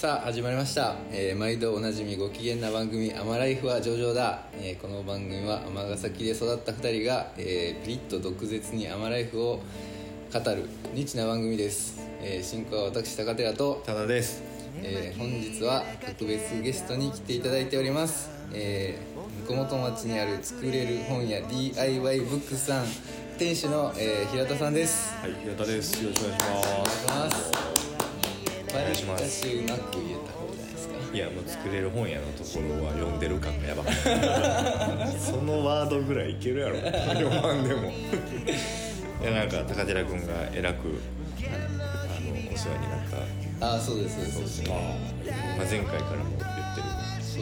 さあ始まりました、えー毎度おなじみご機嫌な番組「アマライフは上々だ」えーこの番組は尼崎で育った2人が、えーピリッと毒舌にアマライフを語るニッチな番組です、えー進行は私高寺と、ただです。えー本日は特別ゲストに来ていただいております、えー、向本町にある作れる本屋 DIY ブックスさん店主の、えー平田さんです。はい平田です。よろしくお願いしますお願いします。わりかしうまく言えた方じゃないですかいやもう作れる本屋のところは読んでる感がやばかったそのワードぐらいいけるやろ。読まんでも。いやなんか高寺君がえらくあのお世話になった。ああそうですそうです。まあ、まあ、前回からも言ってる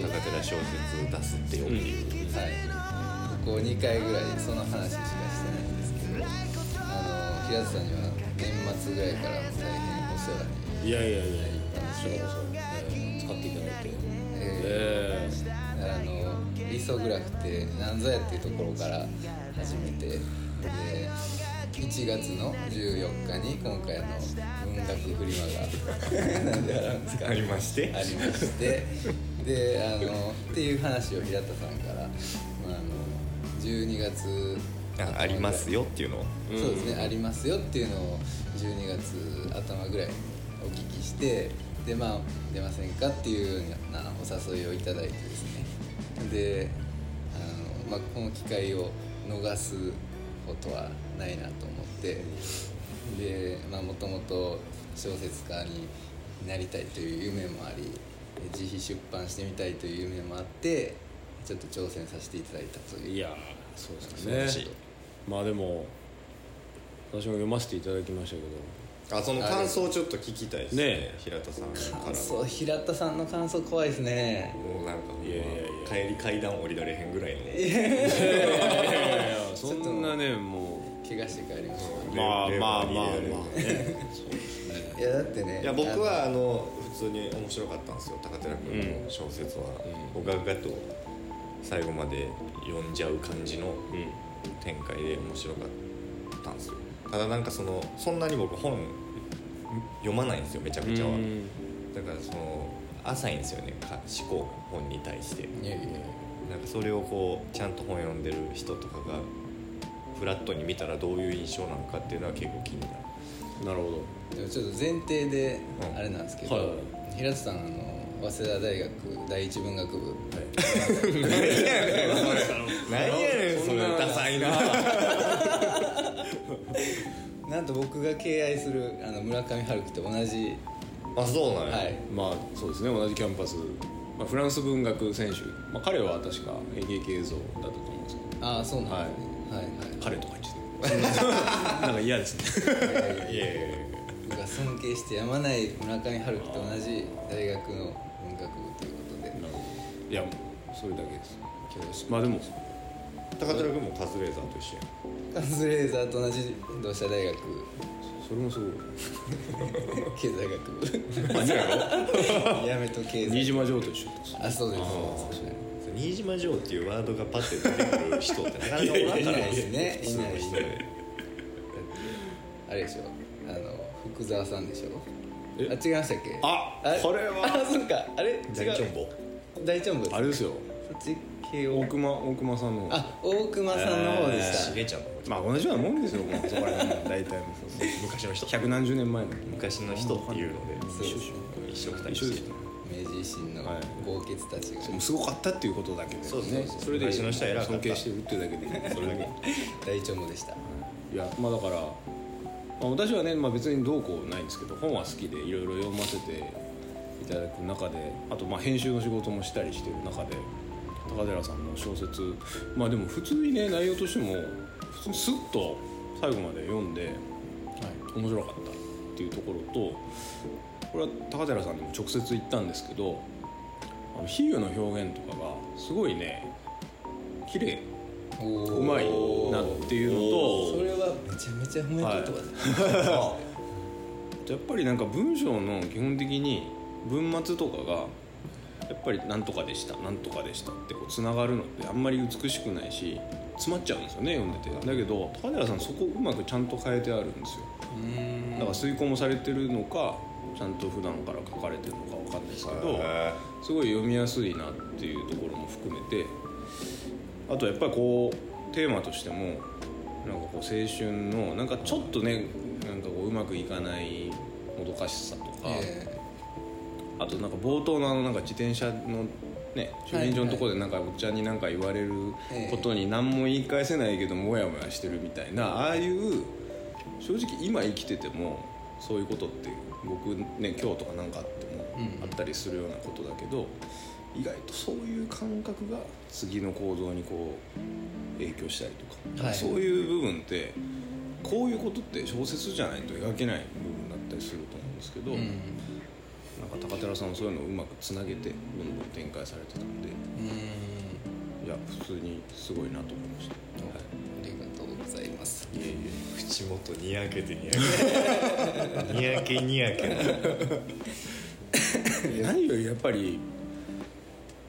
高寺小説出すってよっていう、はい。ここ2回ぐらいその話しかしてないんですけどあの平田さんには年末ぐらいからも大変お世話にいやいやいやなったんですけど使っていただいてええーあのリソグラフって何ぞやっていうところから始めてで1月の14日に今回の文学フリマがなんで笑うんですかありまして。ありましてであのっていう話を平田さんから、まあ、あの12月あありますよっていうのを。そうですね、ありますよっていうのを12月頭ぐらいにしてでまあ出ませんかっていうようなお誘いをいただいてですね。であの、まあ、この機会を逃すことはないなと思ってでまあもともと小説家になりたいという夢もあり自費出版してみたいという夢もあってちょっと挑戦させていただいたという。いやそうですね。まあでも私も読ませていただきましたけどあその感想をちょっと聞きたいですねね平田さんから。感想平田さんの感想怖いですね。もうなんかいやいやいや帰り階段降りられへんぐらいの。いやいやいやそんなねも怪我して帰りましまあレまあまあまあねたいやだってね。いや僕はあの普通に面白かったんですよ高寺君の小説は、おががと最後まで読んじゃう感じの展開で面白かったんですよただなんかそのそんなに僕本読まないんですよめちゃくちゃは、うん。だからその浅いんですよねか思考が本に対して。いやいやなんかそれをこうちゃんと本読んでる人とかがフラットに見たらどういう印象なのかっていうのは結構気になる。なるほでもちょっと前提でうん。あれなんですけど、はいはい平田さんあの早稲田大学第一文学部。どはい。何やねんそれ。ダサいななんと僕が敬愛するあの村上春樹と同じ。あそうなんや、はい。まあそうですね。同じキャンパス、まあ、フランス文学選手、まあ、彼は確か演劇映像だったと思うんですけど。ああそうなんですねはいはい。彼とか言ってて なんか嫌ですね。いやいやいや。僕が尊敬してやまない村上春樹と同じ大学の文学部ということで。いやそれだけです。まあでも高寺君もカズレーザーと一緒やん。カズレーザーと同じ同志社大学。それもすごい。経済学部。何やろ？やめと経済新島城と一緒ですあそうです。あー。そうです新島城っていうワードがパッて出てくる人ってなかなかおらんから。いないですね。あれでしょあの福沢さんでしょ？え？あ違いましたっけ？ああこれはあそっか。あれ？違う。大チョンボ。大チョンボあれですよ。そっち？系を大熊大熊さんのあ大熊さんの方でした、しげちゃんのまあ同じようなもんですよもうそこら辺も大体も昔の人百何十年前の。昔の人っていうのでそうです一緒くたり一緒ですして。明治維新のはい豪傑たちが、もうすごかったっていうことだけでそうそうそう。それで昔の人は偉かった。尊敬してるっていうだけでそれだけ。大チョンボでした。いやまあだから、まあ、私はね、まあ、別にどうこうないんですけど本は好きでいろいろ読ませていただく中であとまあ編集の仕事もしたりしてる中で高寺さんの小説。まあでも普通にね内容としても普通にスッと最後まで読んで、面白かったっていうところとこれは高寺さんにも直接言ったんですけどあの比喩の表現とかがすごいね綺麗うまいなっていうのとそれはめちゃめちゃ褒めとい。たわやっぱりなんか文章の基本的に文末とかがやっぱり「なんとかでしたなんとかでした」ってこうつながるのってあんまり美しくないし詰まっちゃうんですよね読んでて。だけど高寺さんそこをうまくちゃんと変えてあるんですよ。だから遂行もされてるのかちゃんと普段から書かれてるのかわかんないですけどへすごい読みやすいなっていうところも含めてあとやっぱりこうテーマとしてもなんかこう青春のなんかちょっとねなんかこううまくいかないもどかしさとか、えあとなんか冒頭のあのなんか自転車のね駐輪場のところでなんかおっちゃんになんか言われることに何も言い返せないけどモヤモヤしてるみたいなああいう正直今生きててもそういうことって僕ね今日とかなんかあってもうん。あったりするようなことだけど意外とそういう感覚が次の行動にこう影響したりとか、はい。そういう部分ってこういうことって小説じゃないと描けない部分だったりすると思うんですけど。えうんなんか高寺さんもそういうのをうまくつなげてどんどん展開されてたんで。うん。いや普通にすごいなと思いました、はありがとうございます。い、いえ。い口元にやけてにやけてにやけにやけ何よりやっぱり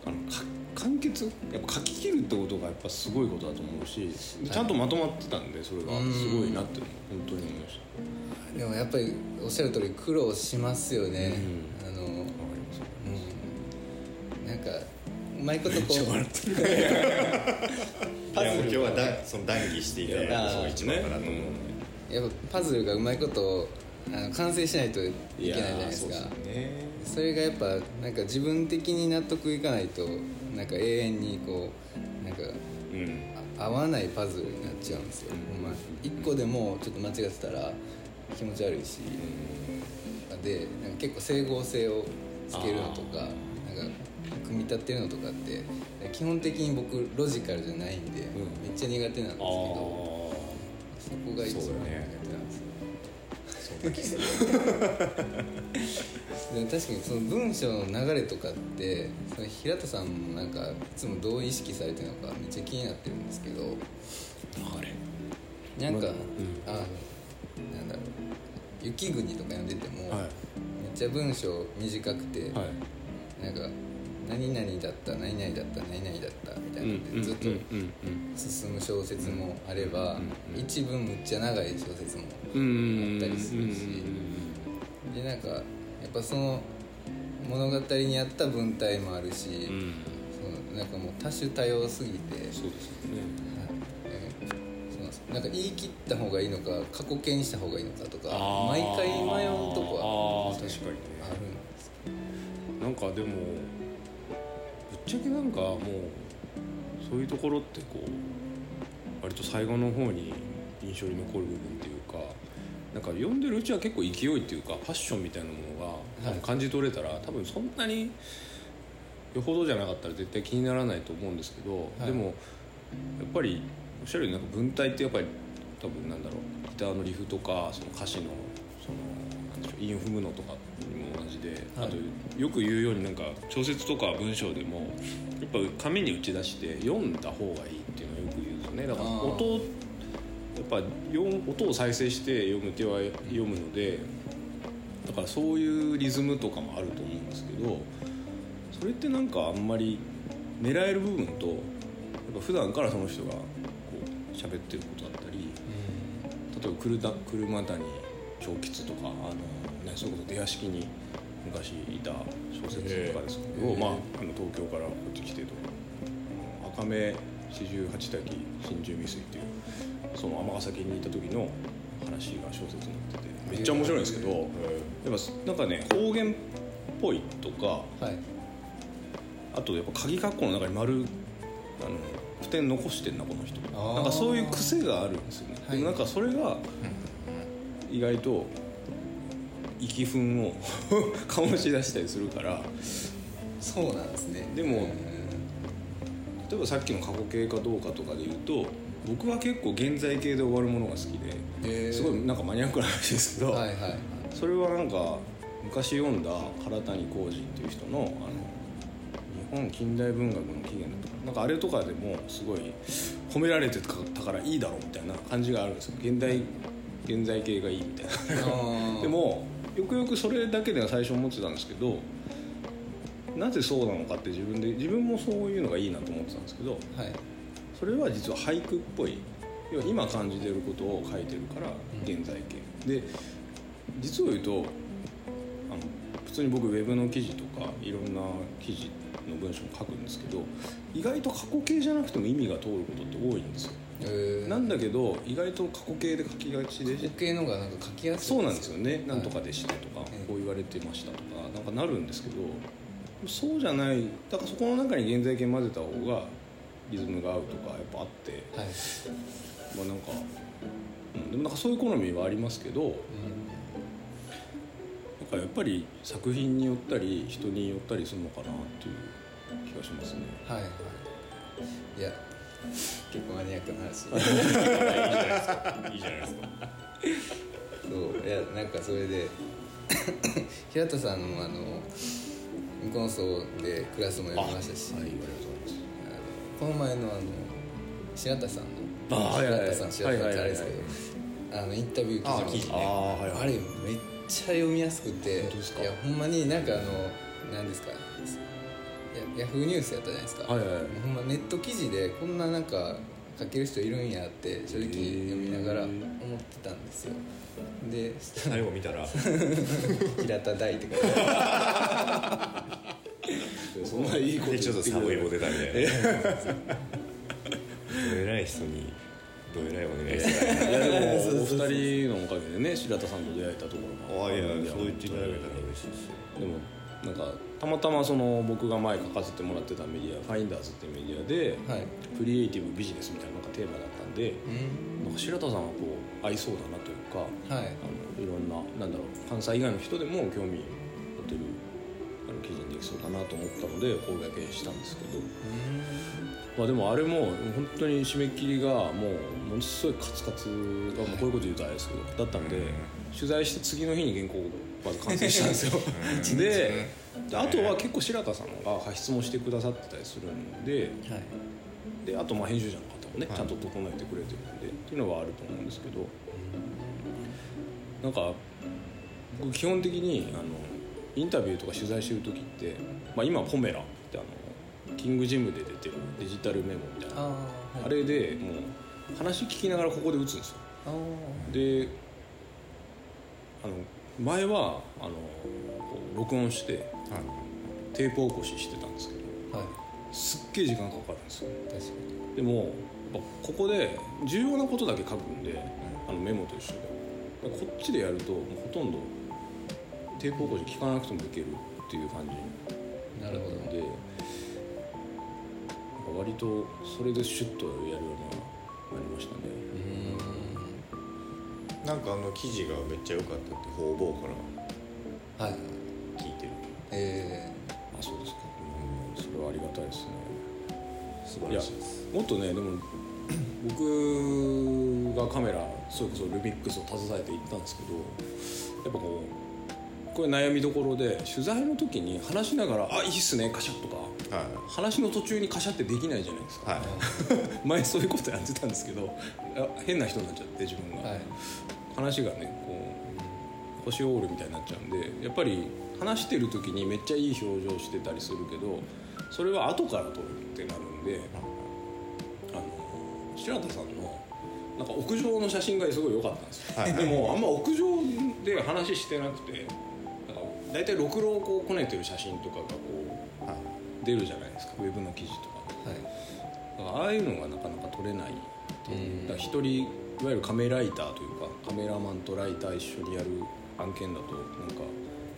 あのか完結？やっぱ書き切るってことがやっぱすごいことだと思うしでちゃんとまとまってたんでそれが。すごいなって本当に思いました。でもやっぱりおっしゃる通り苦労しますよね、あの、うん、なんかうまいことこういやもう今日はだその談義していただいていやその一番かなと思う。やっぱパズルがうまいことあの完成しないといけないじゃないですか。そね。それがやっぱなんか自分的に納得いかないとなんか永遠にこうなんかうん。あ合わないパズルになっちゃうんですよ、うん。まあ、1個でもちょっと間違ってたら気持ち悪いしでなんか結構整合性をつけるのとかなんか組み立てるのとかって基本的に僕ロジカルじゃないんで、めっちゃ苦手なんですけあどそこが一番苦手なんですよ。でも確かにその文章の流れとかってその平田さんもなんかいつもどう意識されてるのかめっちゃ気になってるんですけど。あれ。なんか、うん。あのなんだろう雪国とか読んでても、はい。めっちゃ文章短くて、はい。なんか何々だった何々だった何々だったみたいなのでずっとうん進む小説もあれば、うん一文むっちゃ長い小説もうんうんあったりするしでなんかやっぱその物語に合った文体もあるし、うん。そのなんかもう多種多様すぎて、そうですよねなんか言い切った方がいいのか過去形にした方がいいのかとか毎回迷うとこはあー確かにね。あるんですなんかでもぶっちゃけなんかもうそういうところってこう割と最後の方に印象に残る部分っていうかなんか読んでるうちは結構勢いっていうかパッションみたいなものが多分感じ取れたら、多分そんなによほどじゃなかったら絶対気にならないと思うんですけど、はい。でもやっぱりおっしゃるようになんか文体ってやっぱり多分なんだろうギターのリフとかその歌詞のそのなんでしょう韻を踏むのとかにも同じで、はい。あとよく言うようになんか小説とか文章でもやっぱ紙に打ち出して読んだ方がいいっていうのをよく言うんですよね。だから音やっぱ読音を再生して読む手は読むのでだからそういうリズムとかもあると思うんですけどそれってなんかあんまり狙える部分とぱ普段からその人がこう喋ってることだったり例えば車車谷長吉とかあの、ね、それこそ出屋敷に昔いた小説とかですけど、まあ、あの東京からこっち来てと。赤目四十八滝真珠未遂っていうその尼崎にいた時の話が小説になっててめっちゃ面白いんですけど、やっぱなんかね方言っぽいとかはい。あとやっぱ鍵括弧の中に丸あの普点残してんなこの人。なんかそういう癖があるんですよね、はい。でもなんかそれが意外と息憤を 醸し出したりするから。そうなんですね。でもうん例えばさっきの過去形かどうかとかで言うと僕は結構現在形で終わるものが好きですごいなんかマニアックな話ですけど、はいはいそれはなんか昔読んだ原谷浩二っていう人のあの日本近代文学の起源だとかなんかあれとかでもすごい褒められてたからいいだろうみたいな感じがあるんですよ。現代現在形がいいみたいなでもよくよくそれだけでは最初思ってたんですけどなぜそうなのかって自分で自分もそういうのがいいなと思ってたんですけどはい。それは実は俳句っぽい要は今感じてることを書いてるからうん。現在形。で実を言うとあの普通に僕ウェブの記事とかいろんな記事の文章も書くんですけど意外と過去形じゃなくても意味が通ることって多いんですよ。えー、なんだけど意外と過去形で書きがちで過去形の方がなんか書きやすいそうなんですよね、なんとかでしたとか、いこう言われてましたとかなんかなるんですけどそうじゃないだからそこの中に現在形混ぜた方がリズムが合うとかやっぱあってはい、まあなんか、うん、でもなんかそういう好みはありますけどなんかやっぱり作品によったり人によったりするのかなっていう。気がしますね。はいはい。いや結構マニアックな話。いいじゃないですか。そういやなんかそれで 平田さんのあの向こ層でクラスも読みましたし、はいありがとうございます。この前のあの白田さんの白田さん白田さんってあれですけど、あのインタビューあ記事ね。ああはいあれめっちゃ読みやすくていやほんまになんかあの何ですか？ヤヤフーニュースやったじゃないですか、はいはい。はいほんまネット記事でこんななんか書ける人いるんやって正直読みながら思ってたんですよ。で最後見たら？平田大って書いてあ そんないいことでちょっとサブイボ出たんでどえらい人にどえらいお願いしていやでも お二人のおかげでね白田さんと出会えたところもあいやそう言っていただけたら嬉しいですよ。でもなんかたまたまその僕が前書かせてもらってたメディアファインダーズっていうメディアで、はい。クリエイティブビジネスみたいなのがテーマだったんで、うん。なんか白田さんはこう合いそうだなというかはい。あのいろんななんだろう関西以外の人でも興味持てるあの記事にできそうだなと思ったので公したんですけど、まあ、でもあれも本当に締め切りがもうものすごいカツカツがこういうこと言うとあれですけどだったので、取材して次の日に原稿まず完成したんですよ。でであとは結構白田さんが質問してくださってたりするんではい。であとまあ編集者の方もね、はい。ちゃんと整えてくれてるんでっていうのはあると思うんですけどなんか僕基本的にあのインタビューとか取材してる時って、まあ、今ポメラってあのキングジムで出てるデジタルメモみたいな。あー、はい、あれでもう話聞きながらここで打つんですよ。であの前はあの録音してテープ起こししてたんですけど。はい。すっげえ時間かかるんですよ。確かに。でもここで重要なことだけ書くんで、あのメモと一緒で。こっちでやるともうほとんどテープ起こし聞かなくてもいけるっていう感じ。なるほど。で割とそれでシュッとやるようにはなりましたね。うなんかあの記事がめっちゃ良かったって方々から聞いてるえあそうですか。それはありがたいですね。素晴らしいです。もっとねでも 僕がカメラそれこそルミックスを携えて行ったんですけどやっぱこうこれ悩みどころで取材の時に話しながら「あいいっすねカシャ」とかは話の途中にカシャってできないじゃないですか。いはい。前そういうことやってたんですけどあ変な人になっちゃって自分が、ーはい。話がねこう星オールみたいになっちゃうんでやっぱり話してる時にめっちゃいい表情してたりするけどそれは後から撮るってなるんであの白田さんのなんか屋上の写真がすごい良かったんですよ、はいでもあんま屋上で話してなくてなんか大体ろくろをこうこねてる写真とかがこはう出るじゃないですか。ウェブの記事とかで。はい。ああいうのがなかなか撮れない一人いわゆるカメライターというかカメラマンとライター一緒にやる案件だとなんか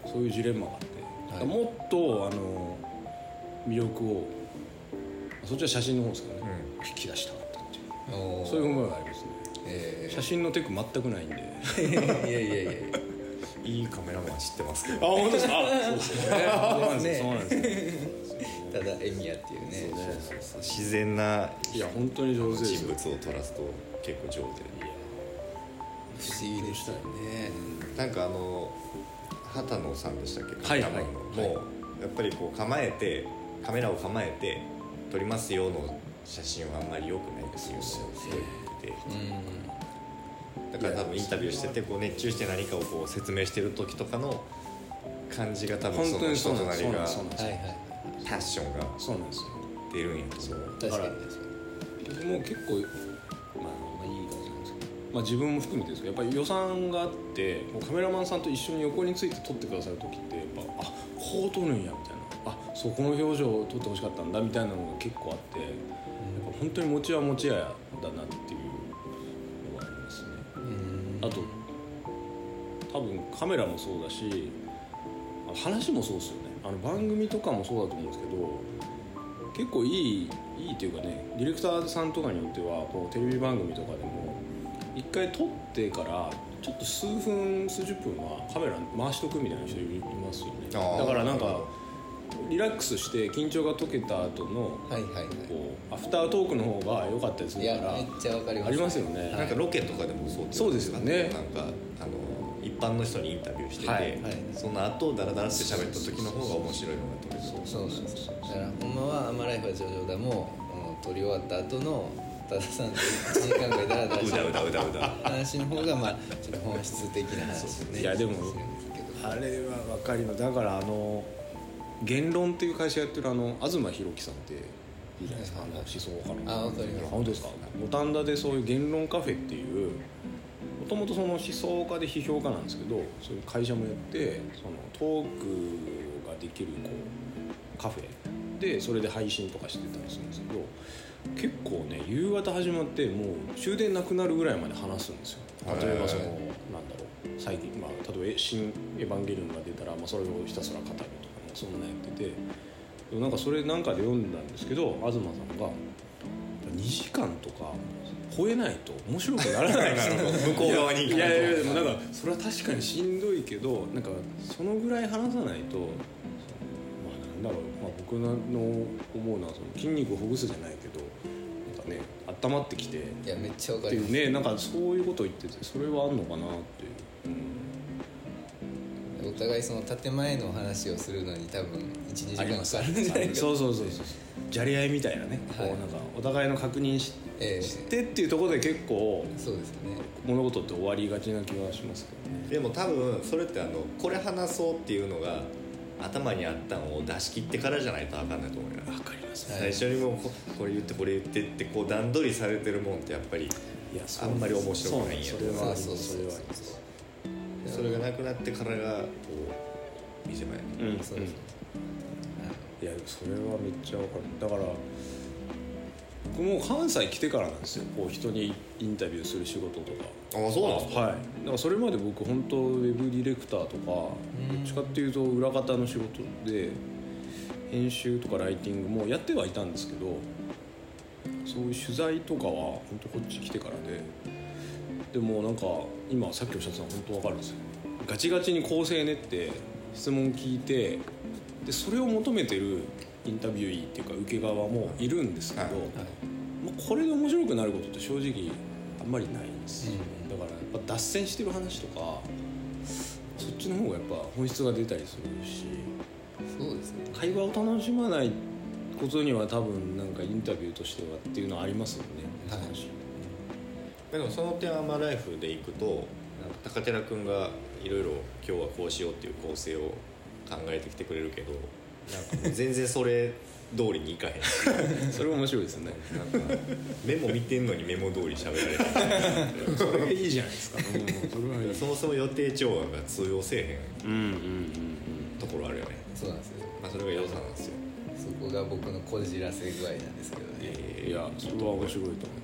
そういうジレンマがあって、はい。もっとあの魅力をそっちは写真の方ですからね、引き出したかったっていう。そういう思いがありますね。え写真のテク全くないんで。ー、いやいやいやいや。いカメラマン知ってますけあど本当ですか？そうですよね。そうなんですよ。そうなんですよ。ただエミヤっていうね。そうねそうそう自然ないや本当に上手人物を撮らすと結構上手で。不思議でしたよね。なんかあの畑野さんでしたっけ？はいカメラマンの。はい。もうやっぱりこう構えてカメラを構えて撮りますよの写真はあんまり良くないですよって言って。てうん。だから多分インタビューしててこう熱中して何かをこう説明してる時とかの感じが多分本その人となりがパッションがそうなんですよ。出るんやと思う確かに僕も結構まあ自分も含めてですけどやっぱり予算があってもうカメラマンさんと一緒に横について撮ってくださる時ってやっぱあこう撮るんやみたいな。あそうこの表情を撮ってほしかったんだみたいなのが結構あってやっぱ本当に持ちは持ちやだなっていうのがありますね。うん。あと多分カメラもそうだしあ話もそうですよね。あの番組とかもそうだと思うんですけど結構いいいいっていうかねディレクターさんとかによってはこうテレビ番組とかでも一回撮ってからちょっと数分数十分はカメラ回しとくみたいな人いますよね。だからなんかリラックスして緊張が解けた後のはいはいはこうアフタートークの方が良かったりすいいるからやめっちゃわかります。ありますよね。なんかロケとかでもそうそうですよね。なんかあの一般の人にインタビューしてて、はい。はいその後ダラダラって喋った時の方が面白いのが撮れるそうなんですよだからほんまは「アマライフは上々だ」もこの撮り終わった後の多田さんと1時間ぐらいダラダラしてうだうだうだうだ。話の方がまあちょっと本質的な話をね。いやでもあれは分かります。だからあの言論っていう会社やってるあの東博樹さんっていいじゃないですか、はいあの思想家の。あ本当ですか？五反田でそういう言論カフェっていうもともとその思想家で批評家なんですけどそういう会社もやってそのトークができるこうカフェ。でそれで配信とかしてたりするんですけど結構ね夕方始まってもう終電なくなるぐらいまで話すんですよ。例えばそのへーなんだろう最近、まあ、例えば「新エヴァンゲリオン」が出たら、まあ、それをひたすら語るとかねそんなやっててなんかそれなんかで読んだんですけど東さんが2時間とか超えないと面白くならない 向こう側にいやいやでもなんかそれは確かにしんどいけどなんかそのぐらい話さないとまあなんだろう、まあ、僕の思うのはその筋肉をほぐすじゃないけどね温まってきて。っいやめっちゃわかていります。うねなんかそういうことを言っててそれはあんのかなっていう、お互いその建前の話をするのに多分12時間かかるんじゃないかそうそうそうそうじゃれ合いみたいなね、はい。こうなんかお互いの確認し,、ええ。てっていうところで結構そうですね。物事って終わりがちな気がしますけどね。でも多分それってあのこれ話そうっていうのが頭にあったのを出し切ってからじゃないと分かんないと思うよ。わかります。はい最初にもうここれ言ってこれ言ってってこう段取りされてるもんってやっぱりいやあんまり面白くないんやそれはそうそれはそれがなくなってからがこう見せ場やねうんそう。です、いやそれはめっちゃわかる。だから僕も関西来てからなんですよ。こう人にインタビューする仕事とか。ああそうなんですか？はい。だからそれまで僕本当ウェブディレクターとかどっちかっていうと裏方の仕事で編集とかライティングもやってはいたんですけどそういう取材とかは本当こっち来てからででもなんか今さっきおっしゃってたの本当わかるんですよ。ガチガチに構成練って質問聞いてでそれを求めてるインタビューイーっていうか受け側もいるんですけど、はい。はい。まあ、これで面白くなることって正直あんまりないんですよ。ね、うん。だからやっぱ脱線してる話とかそっちの方がやっぱ本質が出たりするしそうですね。会話を楽しまないことには多分なんかインタビューとしてはっていうのはありますよねはい。難しい。でもその点アマライフでいくとなんか高寺君がいろいろ今日はこうしようっていう構成を考えてきてくれるけどなんか全然それ通りにいかへん。それ面白いですよね。なんか。メモ見てんのにメモ通り喋られてそれがいいじゃないですか、うん、それはいいそもそも予定調和が通用せえへん。うんうんうんところあるよね。そうなんですよまあそれが良さなんですよ。そこが僕のこじらせ具合なんですけどね。うんいやそれは面白いと思います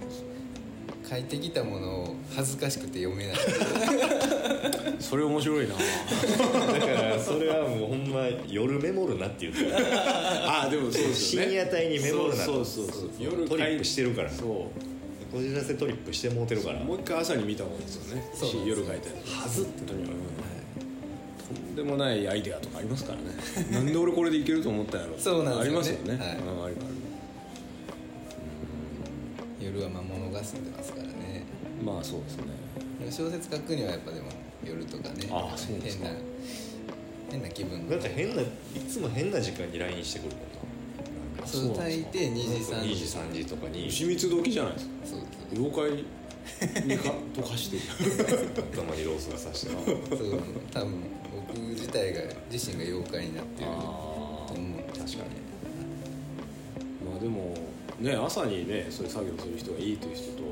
書いてきたものを恥ずかしくて読めない。それ面白いな。だからそれはもうほんま夜メモるなって言ってるあでもそうですよね。深夜帯にメモるなと。そうそうそう夜トリップしてるから。そうこじらせトリップしてもうてるから。もう一回朝に見た方がいいですよね。そう。夜書いて。はずってとにかく、とんでもないアイデアとかありますからね。なんで俺これでいけると思ったんやろ。そうなんですよね。ありますよね、はい。うんあるある夜は魔物が住んでますからね。まあそうですね。小説書くにはやっぱでも夜とかねあそうですか。変な変な気分なんか変ないつも変な時間に LINE してくるもんそう大抵2時3 2時時3時とかに。牛蜜時じゃないですか。そう妖怪に かと化して。る頭にロースがさしてな。そう多分僕自体が自身が妖怪になってるとあ思う。んですよね朝にねそういう作業する人がいいという人と、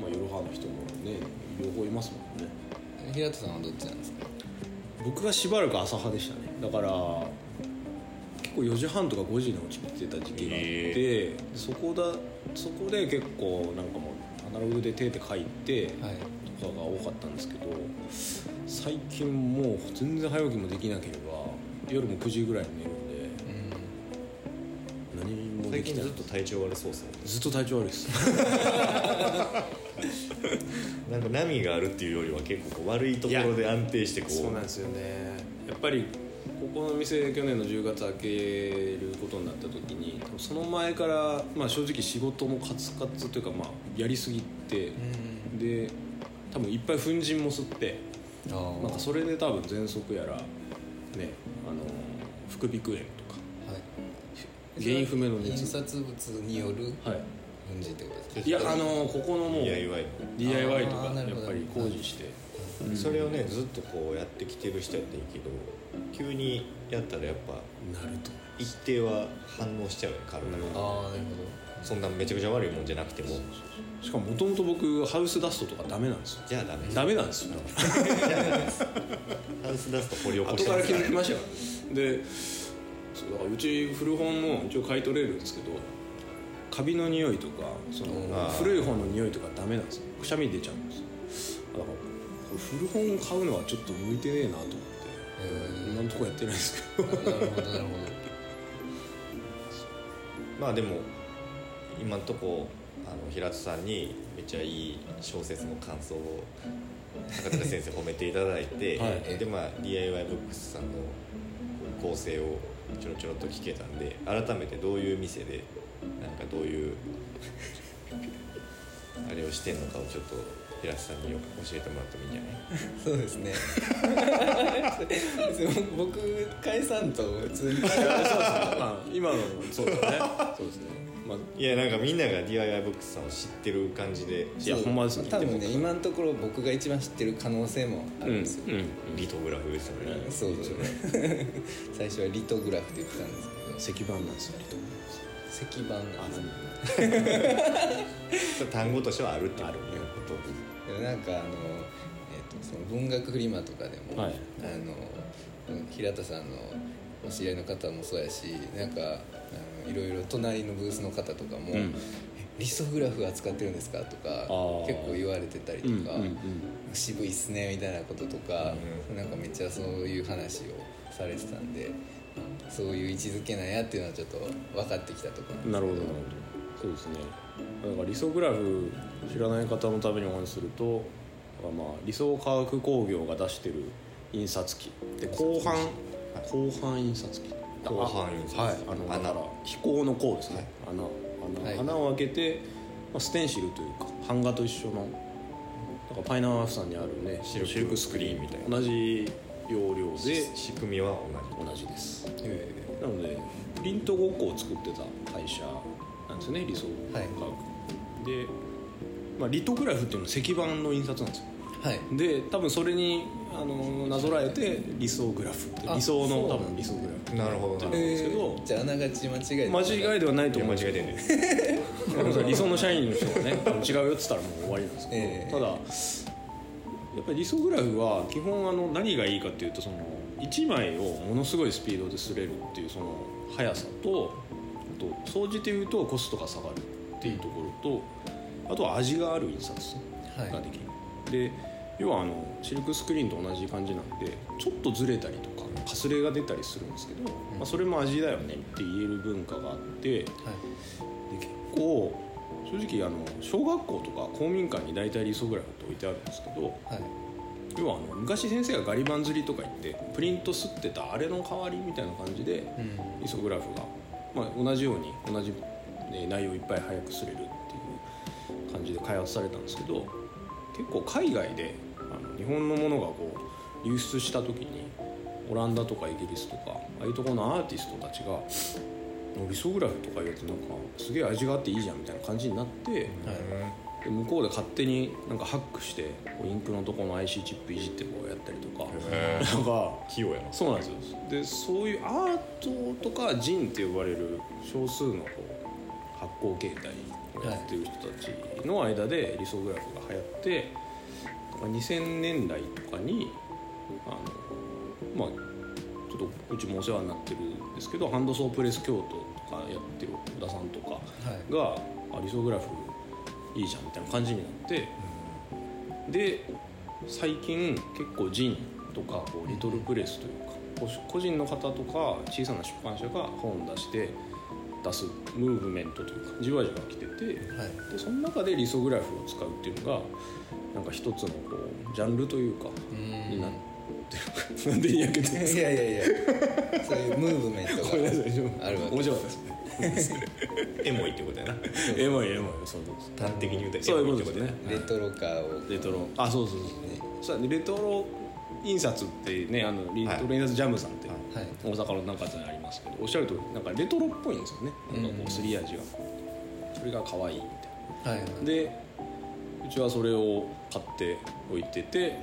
まあ、夜派の人もいね両方いますもんね。平田さんはどっちなんですか？僕がしばらく朝派でしたね。だから結構4時半とか5時に起きてた時期があって、そこだそこで結構なんかもうアナログで手で書いてはい。とかが多かったんですけど最近もう全然早起きもできなければ夜も9時ぐらいに寝最近ずっと体調悪そうっすね。ずっと体調悪いです。なんか波があるっていうよりは結構こう悪いところで安定してこう。そうなんですよね。やっぱりここの店去年の10月開けることになった時にその前から、まあ、正直仕事もカツカツというか、まあ、やりすぎてで多分いっぱい粉塵も吸ってなんかそれで多分喘息やらねあの副鼻腔炎原因不明の熱。印刷物によるかはい。粉塵ってことですか？いやあのここのもう DIY の DIY とあーなるほどかやっぱり工事して。うん。それをねずっとこうやってきてる人やったらいいけど急にやったらやっぱなると一定は反応しちゃうよね体が、ああなるそんなめちゃくちゃ悪いもんじゃなくても。しかももともと僕ハウスダストとかダメなんですよ。じゃあダメ。ダメなんですよ。ハウスダスト掘り起こ後してから気づきましたよ。でそうだからうち古本も一応買い取れるんですけどカビの匂いとかその古い本の匂いとかダメなんですよ。くしゃみ出ちゃうんですよ。だからこれ古本買うのはちょっと向いてねえなと思って。今のところやってないですけど。なるほどなるほまあでも今んとこあの平田さんにめっちゃいい小説の感想を高田先生褒めていただいて、はい。でまあ DIY ブックスさんの構成をちょろちょろっと聞けたんで改めてどういう店でなんかどういうあれをしてんのかをちょっと平田さんに教えてもらってもいいんじゃない？どそうですね。僕解散と普通に。まあ今の そうですね。そうですねまあいやなんかみんなが DIY ブックスさんを知ってる感じで。いやほんまですね。多分ね今のところ僕が一番知ってる可能性もあるんですよ、うん。うんリトグラフですよね、そうそう。最初はリトグラフって言ってたんですけど。石板なんですよリト石板なんですよ単語としてはあるっていうあることでもなんかあの,、えー、とその文学フ。リマとかでも、はいあの平田さんのお知り合いの方もそうやしなんかいろいろ隣のブースの方とかも「うんえリソグラフ扱ってるんですか?」とかー。結構言われてたりとか、うんうんうん渋いっすねみたいなこととか、なんかめっちゃそういう話をされてたんでそういう位置づけなんやっていうのはちょっと分かってきたところなるほどなるほど。そうですね。だから理想グラフ知らない方のためにお話しするとまあ理想科学工業が出してる印刷機で後半後半印刷機後半印刷はいあの穴だから飛行の項ですね、穴穴,、はい。穴を開けて、まあ、ステンシルというか版画と一緒のだからパイナワーフさんにあるねシルクシルクスクリーンみたいな。同じ要領で仕組みは同じ。です。えなのでプリントごっこを作ってた会社なんですよね理想科はい。学、で、まあ、リトグラフっていうのは石板の印刷なんですよ。ーはい。で多分それにあのなぞらえて理想グラフってあ理想の多分理想グラフなるほど。ってるんですけど、じゃああながち間違いで間違いではないと思うん間違えですけど。てんね理想の社員の人がね違うよっつったらもう終わりなんですけど、ええ。ただやっぱり理想グラフは基本あの何がいいかっていうとその1枚をものすごいスピードで擦れるっていうその速さとあと総じて言うとコストが下がるっていうところとあとは味がある印刷はいができる、で要はあのシルクスクリーンと同じ感じなんでちょっとずれたりとかかすれが出たりするんですけど、まあ、それも味だよねって言える文化があってではい。結構正直あの小学校とか公民館に大体リソグラフって置いてあるんですけどはい。要はあの昔先生がガリバン釣りとか行ってプリント吸ってたあれの代わりみたいな感じでうん。リソグラフが、まあ、同じように同じ、ね、内容いっぱい早くすれるっていう感じで開発されたんですけど結構海外で日本のものがこう流出した時にオランダとかイギリスとかああいうところのアーティストたちがリソグラフとか言われてなんかすげえ味があっていいじゃんみたいな感じになって、はい。で向こうで勝手になんかハックしてインクのところの IC チップいじってこうやったりとか。なんか器用やな。そうなんですよ。でそういうアートとかジンって呼ばれる少数のこう発光形態をやってる人たちの間で理想グラフが流行ってまあ、2000年代とかにあのまあちょっとうちもお世話になってるんですけどハンドソープレス京都とかやってる小田さんとかはい。が、あリソグラフいいじゃんみたいな感じになってで最近結構ジンとかこうリトルプレスというかこう個人の方とか小さな出版社が本を出して出すムーブメントというかじわじわ来ててはい。でその中でリソグラフを使うっていうのがなんか一つのこうジャンルというかうん。になってる。なんでにやけてるんですか？いやいやいや。そういうムーブメントごめんなさいがあるわけ。面白かったです。ねエモいってことやな。エモいエモい。そうです端的に言うとそういうことですね。レトロカーを。レトロ。あそうそうそうそう。そうレトロ印刷ってねあのリトロ印刷ジャムさんって、はい。大阪の中にありますけどおっしゃる通りなんかレトロっぽいんですよね。なんかこうすり味が。それが可愛いみたいはいなでうちはそれを買って置いてて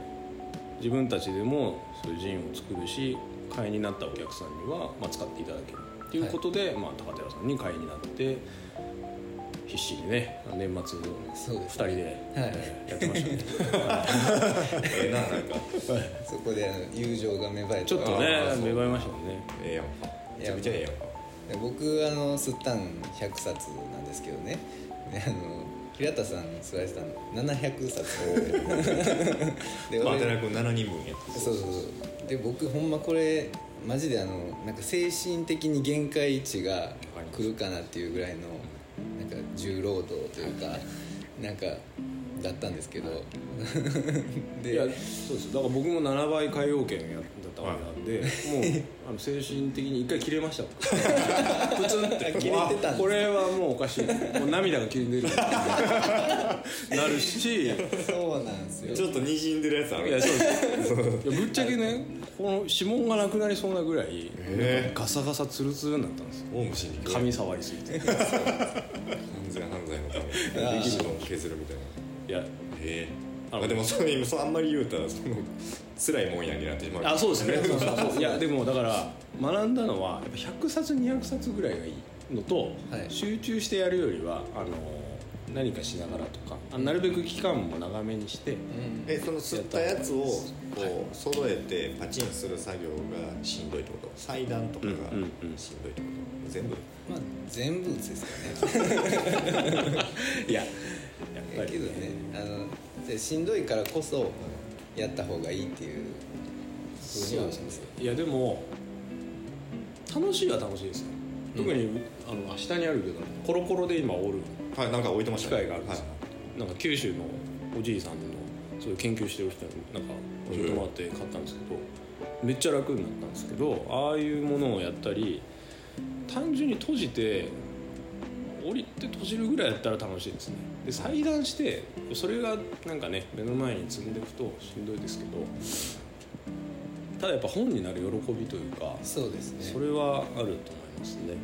自分たちでもそういうジンを作るし会員になったお客さんには、まあ、使っていただけるっていうことで、まあ、高寺さんに会員になって必死にね年末2そうです人で、えーやってましたね。ええななんかそこで友情が芽生えた。ちょっとね芽生えましたもんね。ええやんかめちゃめちゃええやんかで僕あの吸ったん100冊なんですけどね。であの平田さん吸われてたの。700冊。で俺まあ寺君7人分やってそうそうそう。で僕ほんまこれマジであのなんか精神的に限界値が来るかなっていうぐらいのなんか重労働というかなんかだったんですけど。でいやそうです。だから僕も7倍海洋圏やったわけなんで、もうあの精神的に一回切れました プツンって。切れてたこれはもうおかしい。もう涙が切れ出る。なるし。いやそうなんですよ。ちょっとにじんでるやつある。そう。ですいやぶっちゃけねこの指紋がなくなりそうなぐらい、ガサガサツルツルになったんですよ。オウム真理教髪触りすぎて。い犯罪犯罪のために。力を削るみたいな。やへえああでもそれ今そうあんまり言うたらその辛いもんやになってしまう。あそうですね。そうそうそう。いやでもだから学んだのはやっぱ100冊200冊ぐらいがいいのと、はい。集中してやるよりはあの何かしながらとかあなるべく期間も長めにして、うん。えその吸ったやつをこう揃えてパチンする作業がしんどいってこと？裁断とかがうんうんうんしんどいってこと？全部？まあ全部ですよね。いややっぱり。けどねあのでしんどいからこそやった方がいいっていうふう。には思いますよいやでも楽しいは楽しいですよ。特に、あの下にあるけどコロコロで今おるはいなんか置いてまし機たね。会があるんですよ、はい。なんか九州のおじいさんのそういう研究してる人になんか教えてもらって買ったんですけど、めっちゃ楽になったんですけどああいうものをやったり単純に閉じて降りて閉じるぐらいやったら楽しいですね。で裁断してそれがなんかね目の前に積んでいくとしんどいですけどただやっぱ本になる喜びというかそうですね。それはあると思いますね。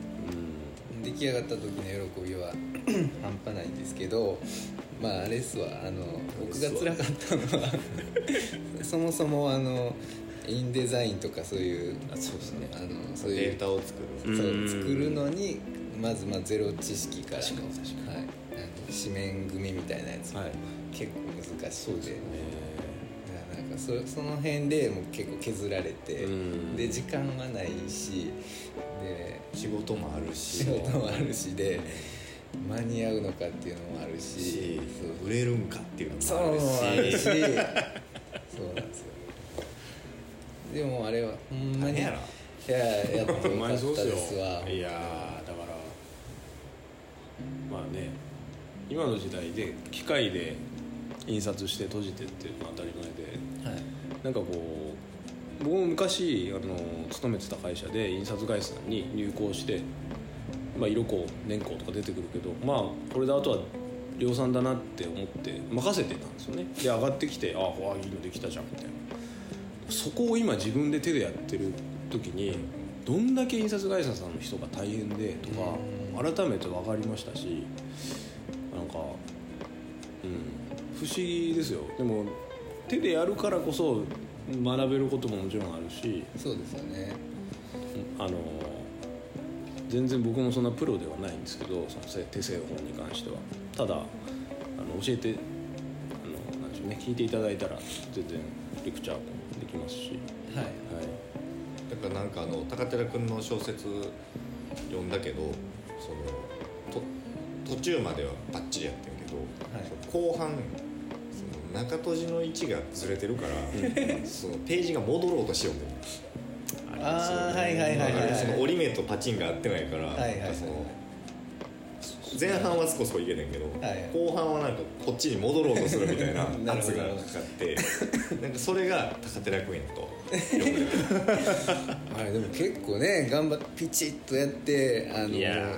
出来上がった時の喜びは 半端ないんですけどまああれっすわあの僕が辛かったのは そもそもあのインデザインとかそういうあそうですね。あのそういうデータを作る。そううん作るのにまずまあゼロ知識からのはい、あの紙面組みたいなやつ。もはい。結構難しくて、ね。だからなんかそその辺でもう結構削られて、うん。で時間はないしで仕事もあるし。仕事もあるしで間に合うのかっていうのもあるし売れるんかっていうのもあるし。そう なんですよ。でもあれはほんまにいややっとうよかったですわ。いやまあね今の時代で機械で印刷して閉じてっていうのは当たり前ではい。なんかこう僕も昔あの勤めてた会社で印刷会社に入稿して、まあ、色光年光とか出てくるけどまあこれであとは量産だなって思って任せてたんですよね。で上がってきて「ああいいのできたじゃん」みたいな。そこを今自分で手でやってる時にどんだけ印刷会社さんの人が大変でとか改めて分かりましたしなんか、うん、不思議ですよ。でも手でやるからこそ学べることももちろんあるしそうですよね。あの全然僕もそんなプロではないんですけどその手製本に関しては。ただあの教えてあのなんでしょね聞いていただいたら全然レクチャーもできますし、はい。はい、だからなんかあの高寺君の小説読んだけどそのと途中まではバッチリやってんけど、はい。後半その中閉じの位置がずれてるから、そのページが戻ろうとしようってああはいはいはいはいはい。その折り目とパチンが合ってないから、はいはいはい。その前半はそこそこいけてんけど、後半はなんかこっちに戻ろうとするみたいな 圧がかかって なんかそれが高寺君やと あれでも結構ね頑張ってピチッとやってあの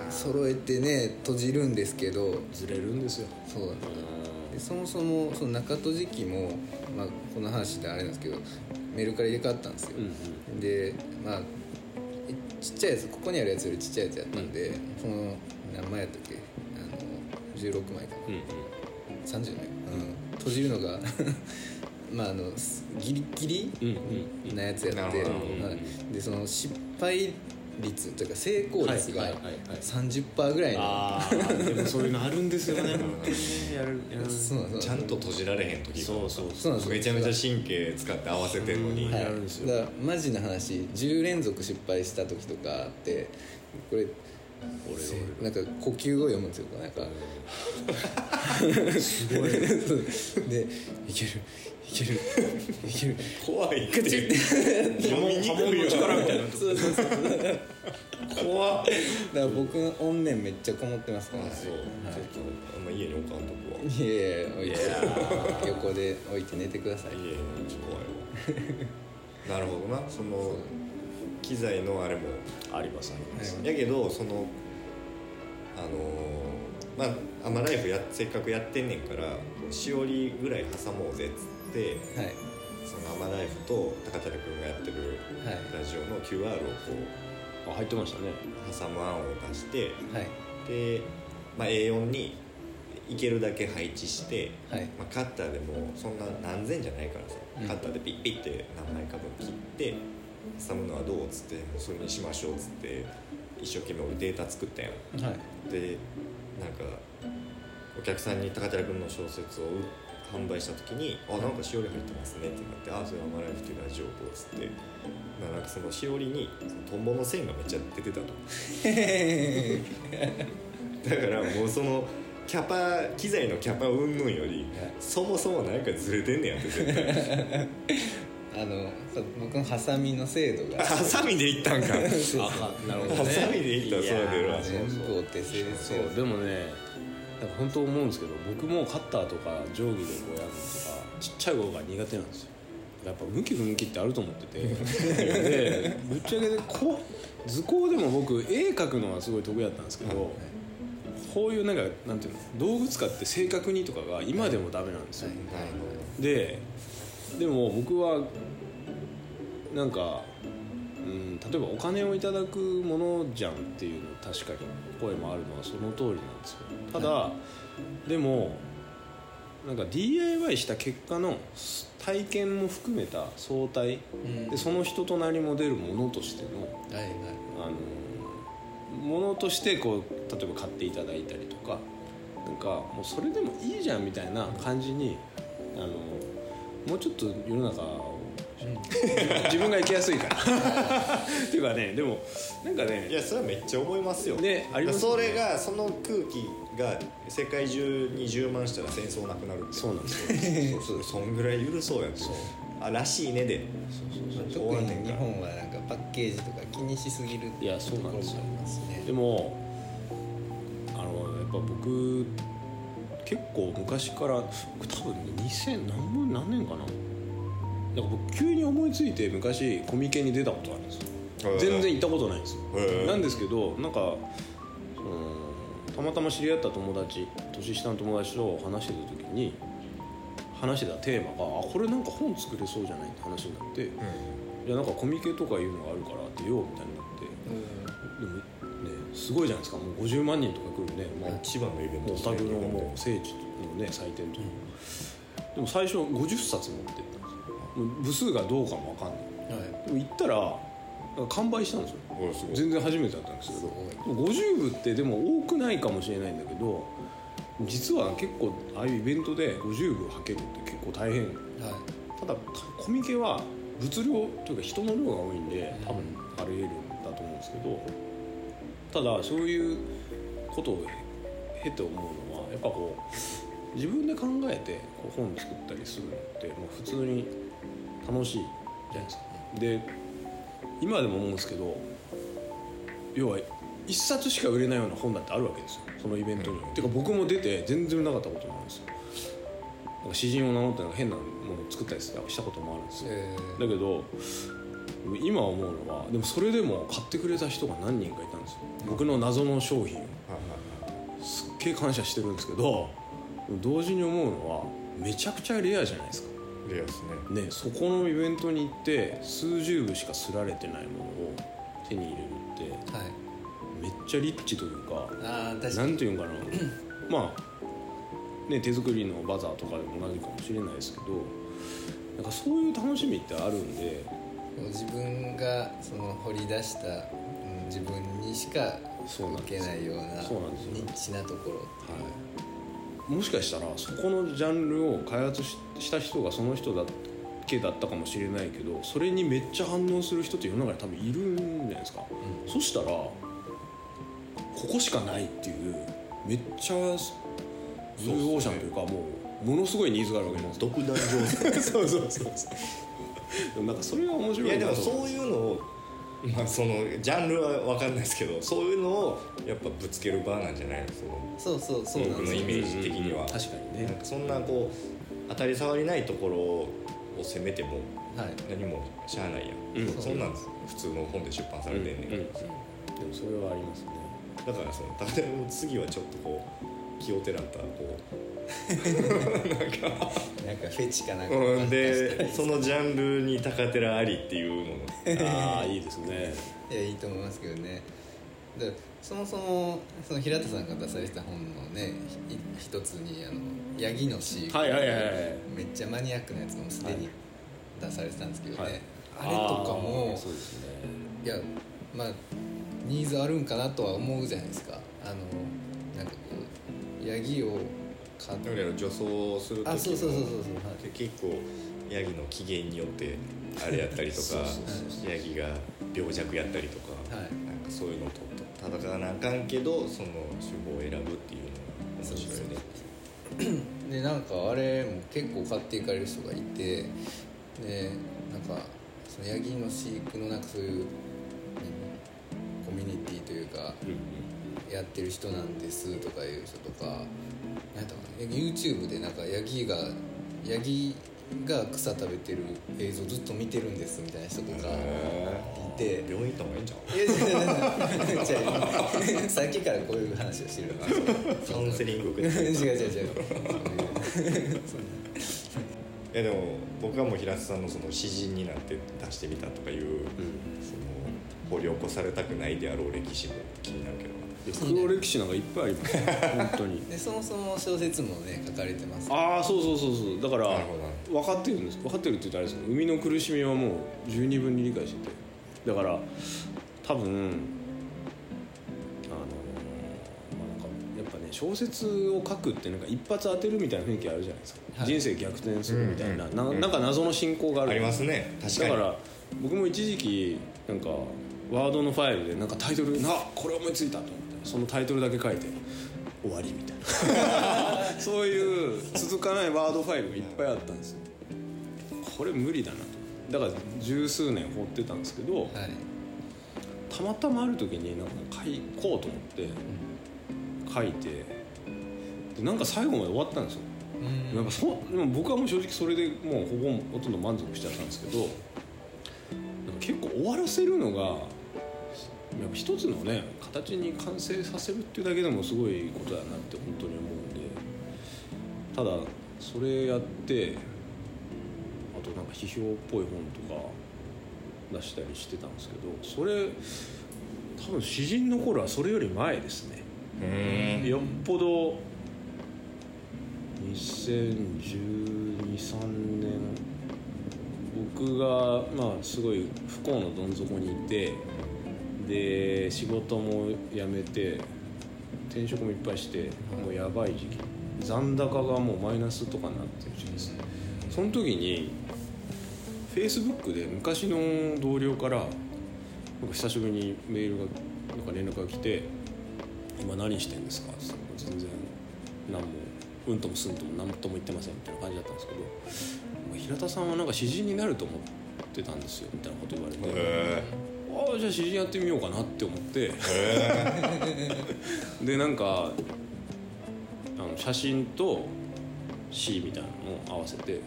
揃えてね閉じるんですけどずれるんですよ。そうなんですでそもそもその中閉じ機も、まあ、この話であれなんですけどメルカリで買ったんですよ、うんでまあえちっちゃいやつここにあるやつよりちっちゃいやつやったんで、その何枚やったっけ16枚かな。うんうん。30枚、うん、閉じるのが まああのすギリギリうんうんなやつやって、なるほど。はい。でその失敗率というか成功率がはいはいはいはい。30%ぐらいの、ああでもそういうのあるんですよね。やるやる。そうちゃんと閉じられへん時が。そうそうそうなんですよ。めちゃめちゃ神経使って合わせてんのに、うんはい、だからマジな話10連続失敗した時とかあってこれなんか呼吸を読むんですよ。なんか。すごい。でいけるいけるいける。怖い。って。読みにくいよ。力みたいなそうそうそうだから僕の怨念めっちゃこもってますから。あそう、はちょっとあんま家に置かんとこは。いいやいや横で置いて寝てください。家ちょっと怖いわ。なるほどな。その機材のあれもありますありますやけどそのあのーまあアマライフやせっかくやってんねんからしおりぐらい挟もうぜっつってはい。そのアマライフと高寺君がやってるはい。ラジオの QR をこあ入ってましたね。う挟む案を出してはい。で、まあ、A4 にいけるだけ配置して、はい。まあ、カッターでもそんな何千じゃないからさ、うん。カッターでピッピッて何枚か分切って挟むのはどうっつってそれにしましょうっつって一生懸命俺データ作ったやん。はい。でなんかお客さんに高寺君の小説を販売した時に「あなんかしおり入ってますね」ってなって「あそれアマライフっていうラジオこう」っつってなんかそのしおりにトンボの線がめっちゃ出てたと。だからもうそのキャパ機材のキャパ云々よりそもそもなんかずれてんねやって絶対 あの僕のハサミの精度が。ハサミでいったんか。あなるほどね。ハサミでいったらそうやでるわ全部お手製ですそうよでもねなんか本当思うんですけど僕もカッターとか定規でこうやるのとかちっちゃい頃が苦手なんですよ。やっぱ向き不向きってあると思ってて。でぶっちゃけでこう図工でも僕絵描くのはすごい得意だったんですけど、こういうなんかなんていうの道具使って正確にとかが今でもダメなんですよ、はいなるででも僕はなんか、うん、例えばお金をいただくものじゃんっていうの確かに声もあるのはその通りなんですよ。ただ、でもなんか DIY した結果の体験も含めた相対うん。でその人となりも出るものとしてのはいはい。あのものとしてこう例えば買っていただいたりとかなんかもうそれでもいいじゃんみたいな感じにあのもうちょっと世の中を。自分が生きやすいから。っていうかねでもなんかいねやそれはめっちゃ思いますよ。ねありますそれがその空気が世界中に充満したら戦争なくなるって。そうなんですよ。そうそんぐらい許そうやってあらしいねで特に日本はなんか。パッケージとか気にしすぎるいやそうなんですよところもありますね。でもあのやっぱ僕結構昔から僕多分2000何分何年かな。なんか僕急に思いついて昔コミケに出たことあるんですよ。全然行ったことないんですよ。なんですけどなんかそのたまたま知り合った友達年下の友達と話してた時に話してたテーマがあこれなんか本作れそうじゃないって話になって、いやなんかコミケとかいうのがあるから出ようみたいになってでもねすごいじゃないですか。もう50万人とか来るね、まあ、一番のイベントオタクのもう聖地のね祭典とか、でも最初50冊持ってったんですよ。もう部数がどうかも分かんない。はい。でも行ったら完売したんですよ。全然初めてだったんですけど。す50部ってでも多くないかもしれないんだけど実は結構ああいうイベントで50部はけるって結構大変。はい。ただコミケは物量というか人の量が多いんで多分ありえるんだと思うんですけどただそういうことを経て思うのはやっぱこう自分で考えてこう本作ったりするのってもう普通に楽しいじゃないですか。で今でも思うんですけど要は一冊しか売れないような本だってあるわけですよそのイベントに。てか僕も出て全然売れなかったこともあるんですよ。なんか詩人を名乗ってなんか変なものを作ったりしたこともあるんですよ。えだけど今思うのはでもそれでも買ってくれた人が何人かいたんですよ。僕の謎の商品を。すっげえ感謝してるんですけど同時に思うのはめちゃくちゃレアじゃないですか。レアですね。ねそこのイベントに行って数十部しか刷られてないものを手に入れるってーはい。めっちゃリッチというかああ確かに。なんていうんかな。まあね手作りのバザーとかでも同じかもしれないですけどなんかそういう楽しみってあるんで自分がその掘り出した、うん、自分にしか受けないようなそうなんです。よ。ニッチなところ。はい、もしかしたらそこのジャンルを開発しした人がその人だけだったかもしれないけどそれにめっちゃ反応する人って世の中に多分いるんじゃないですか、そしたらここしかないっていうめっちゃブルーオーシャンというかもうものすごいニーズがあるわけじゃないですか。独断上手そうそうそうそうなんかそれが面白いいやでもそういうのをまあそのジャンルは分かんないですけどそういうのをやっぱぶつける場なんじゃないのそのそうそうそう僕のイメージ的には、確かにね。なんかそんなこう当たり障りないところを攻めてもはい。何もしゃあないやん、うん。そんなん普通の本で出版されてんねん、うん。うん。でもそれはありますね。だからその例えば次はちょっとこう気をてらったこ なんかフェチかなんう、か。うん、でそのジャンルに高寺ありっていうの。も ああいいですね。いやいいと思いますけどね。でそもそもその平田さんが出された本のねひ一つにあのヤギの飼育はいはいはいはい。めっちゃマニアックなやつもすでに出されてたんですけどね、はい。あれとかもそうですね。いやまあニーズあるんかなとは思うじゃないですか。あのヤギを飼っだから女装する時もあそうそうそうそうそう。はい。結構ヤギの機嫌によってあれやったりとか そうそうヤギが病弱やったりとか、はい。なんかそういうのと戦わなあかんけどその手法を選ぶっていうのが面白いね。でなんかあれも結構買っていかれる人がいてでなんかそのヤギの飼育のなんかそういう何コミュニティというかやってる人なんですとかいう人とかなんだろうな YouTube でなんかヤギがヤギが草食べてる映像ずっと見てるんですみたいな人とかいて。病院行った方がいいんじゃん。いや違う違う違うさっきからこういう話をしてるカウンセリング受けて違う違う違う。いやでも僕はもう平津さんのその詩人になって出してみたとかいう、その掘り起こされたくないであろう歴史も気になるけど。な黒歴史なんかいっぱいあります。本当に。でそもそも小説もね書かれてます。ああそうそうそうそう。だから分かってるんです。分かってるって言ったらあれです。けど生みの苦しみはもう十二分に理解してて。だから多分あのまあなんかやっぱね小説を書くってなんか一発当てるみたいな雰囲気あるじゃないですか、はい。人生逆転するみたいな,、うん。ななんか謎の進行がある。ありますね。確かに。だから僕も一時期なんかワードのファイルでなんかタイトル「なこれ思いついた」と思ってそのタイトルだけ書いて終わりみたいな。そういう続かないワードファイルがいっぱいあったんですよ。これ無理だなと。だから十数年放ってたんですけどはい。たまたまある時になんか書こうと思って書いてでなんか最後まで終わったんですよ。うん。やっぱそでも僕はもう正直それでもうほぼほとんど満足しちゃったんですけど結構終わらせるのがやっぱ一つのね形に完成させるっていうだけでもすごいことだなって本当に思うんでただそれやってあとなんか批評っぽい本とか出したりしてたんですけどそれ多分詩人の頃はそれより前ですね。よっぽど201213年僕がまあすごい不幸のどん底にいてで仕事も辞めて転職もいっぱいしてもうやばい時期残高がもうマイナスとかになってる時期ですねその時にフェイスブックで昔の同僚からなんか久しぶりにメールがなんか連絡が来て「今何してんですか?」って全然何もうんともすんとも何とも言ってませんみたいな感じだったんですけど平田さんはなんか詩人になると思ってたんですよみたいなこと言われて。へああじゃあ詩人やってみようかなって思って。でなんかあの写真と詩みたいなのを合わせて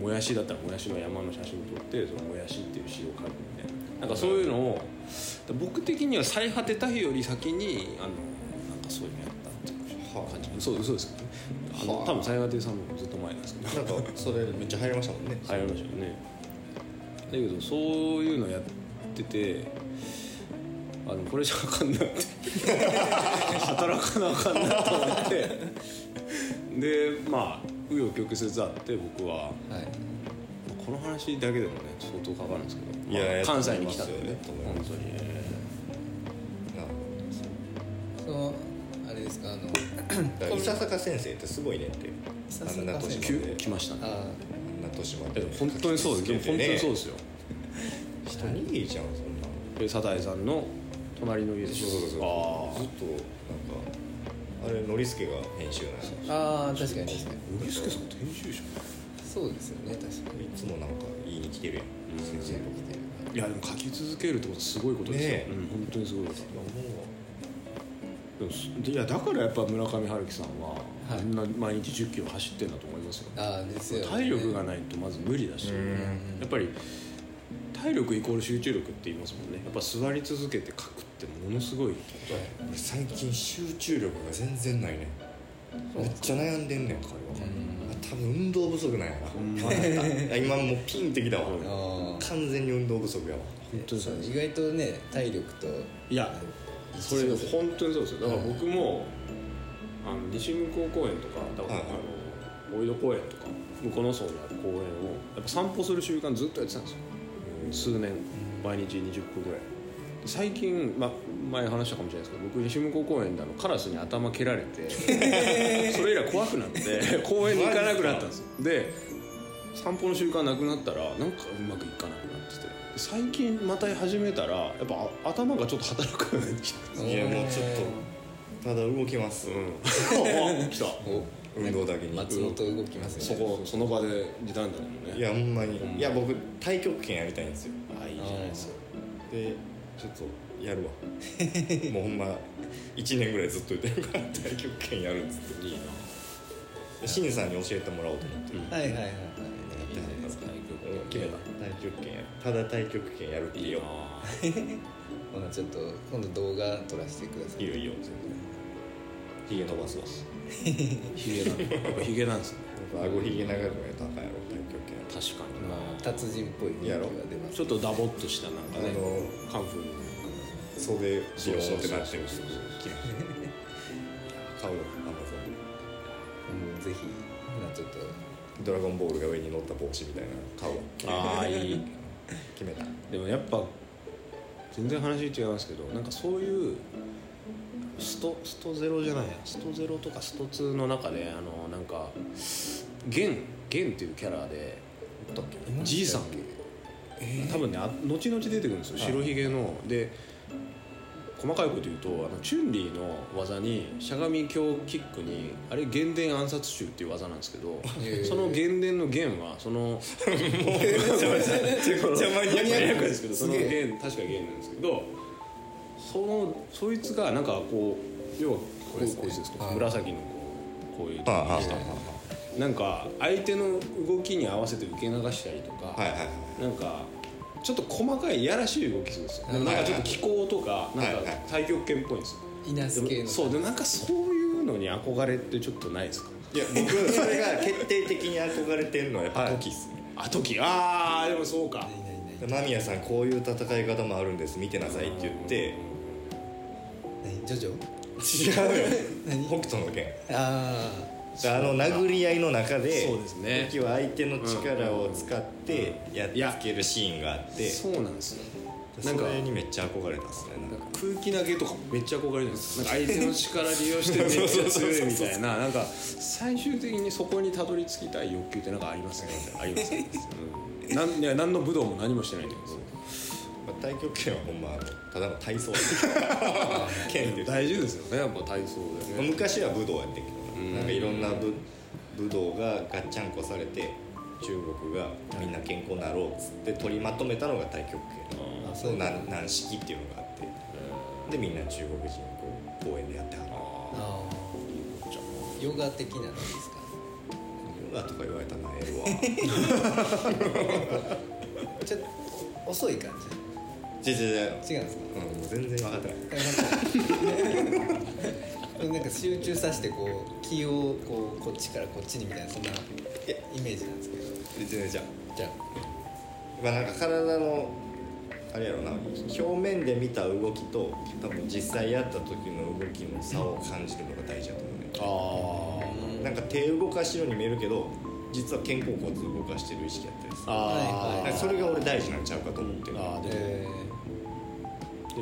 もやしだったらもやしの山の写真撮ってそのもやしっていう詩を書くみたいな。なんかそういうのを僕的には最果てた日より先にあのなんかそういうのやったっていうはあ。感じ。そう嘘ですけどねあのはあ。多分最果てさんもずっと前なんですけど。なんかそれめっちゃ流行りましたもんね。流行りましたよね。だけどそういうのやっててあのこれじゃあかんなって。働かなあかんなと思って。でまあ紆余曲折あって僕は。はい。この話だけでもね相当かかるんですけど、いやいや関西に来たんでね。本当に。ねそのあれですかあの 伊佐坂先生ってすごいねって。あんな年まで。来ましたね。ああんな年まえで本当にそうです。でも本当にそうですよ一握りじゃんそんなでサザエさんの隣の家でしょそうそうそう。あずっとなんかあれノリスケが編集なんですよ。ああー確かに確かに。あノリスケさん編集者？そうですよね確かに。いつもなんか言いに来てるやん先生が来てるいやでも書き続けるってことはすごいことですよ、ねえ。うん、本当にすごいこと。いやいやだからやっぱ村上春樹さんは、はい。あんな毎日1 0キロ走ってんだと思いますよ。ああですよね。体力がないとまず無理だし、うん。やっぱり体力イコール集中力って言いますもんね。やっぱ座り続けて書くってものすごい。最近集中力が全然ないね。めっちゃ悩んでんねんわかるわかるあ多分運動不足なんやな 今もうピンってきたわ。完全に運動不足やわ。本当に意外とね体力といやそれ本当にそうです。よだから僕も、あの西向こう公園とかあの大井戸公園とか向こうの層にある公園をやっぱ散歩する習慣ずっとやってたんですよ数年毎日20分ぐらい。最近、ま、前話したかもしれないですけど僕西向こう公園であのカラスに頭蹴られて それ以来怖くなって 公園に行かなくなったんですよ。で散歩の習慣なくなったらなんかうまくいかなくなってて。最近また始めたらやっぱあ頭がちょっと働くようになってきたいやもうちょっとただ動きます、うん、あ来た。お運動だけに。松本動きますそね。こその場で時短だもんね。いやほんまに。いや僕太極拳やりたいんですよ。あいいじゃないですか。でちょっとやるわ。もうほんま1年ぐらいずっと言ってるから太極拳やるっつって。いいな。で新さんに教えてもらおうと思ってる、はいはいはいはい。いいじゃないですか？決めた太極拳やるただ太極拳やるっていいよ ほなちょっと今度動画撮らせてください。いいよいいよ全然ひげ伸ばすわ。ヒゲなんだ。やっぱヒゲなんですね。顎ひげ長くないとあかんやろ太極拳確かにまあ達人っぽい雰囲気が出ますちょっとダボっとしたなんかねあのカンフー袖ビヨーンってなってるそうそうそう。決め買うよアマゾンうん。ぜひちょっとドラゴンボールが上に乗った帽子みたいなの買うわああいい。決めたでもやっぱ全然話違いますけどなんかそういうストストゼロじゃないや。ストゼロとかスト2の中であのなんかゲンゲンっていうキャラでじいさん。多分ねあ後々出てくるんですよ。白ひげの。で細かいこと言うとあのチュンリーの技にしゃがみ強キックにあれ原電暗殺中っていう技なんですけどへー。その原電の弦はその めっちゃマニアックですけどその弦確か弦なんですけどそのそいつがなんかこう要はこうこいつですか？はい。紫のこうこういうはあはあはなんか相手の動きに合わせて受け流したりとか、はいはいはい。なんかちょっと細かいいやらしい動きするんですよ。でもなんかちょっと気候とかなんかはい。はい太極拳っぽいんですよ。そうでもなんかそういうのに憧れってちょっとないですか？いや僕それが決定的に憧れてるのはやっぱ時っすね、あ時ああでもそうか。間宮さんこういう戦い方もあるんです。見てなさいって言って何ジョジョ？違うよ。何？北斗の拳。ああの殴り合いの中でそうですね。時は相手の力を使ってやっつけるシーンがあって。そうなんですよなんかそれにめっちゃ憧れたっすね。なんか。空気投げとかもめっちゃ憧れるんです なんか相手の力利用してめっちゃ強いみたいな。なんか最終的にそこにたどり着きたい欲求ってなんかありますね ありますね、うん、なんいや何の武道も何もしてないけどまあ太極拳はほんまあのただの体操剣で 大事ですよねやっぱ体操でね。昔は武道やってんけどうん。ななんかいろんな武武道がガッチャンコされて中国がみんな健康になろうっつって取りまとめたのが太極拳あそう。軟軟式っていうのがあって。でみんな中国人こう公園でやってはる。あー。ヨガ的なのですか？ヨガとか言われたらなえるわ。ちょっと遅い感違う違う違うじ違うんですか？うん、全然分かってない。なんか集中させてこう気をこうこっちからこっちにみたいなそんなイメージなんですけど。全然じゃじゃまあなんか体のあれやろな。表面で見た動きと多分実際やった時の動きの差を感じるのが大事だと思うね。あなんか手動かしように見えるけど実は肩甲骨動かしてる意識やったりする。あはいそれが俺大事なんちゃうかと思ってるあーで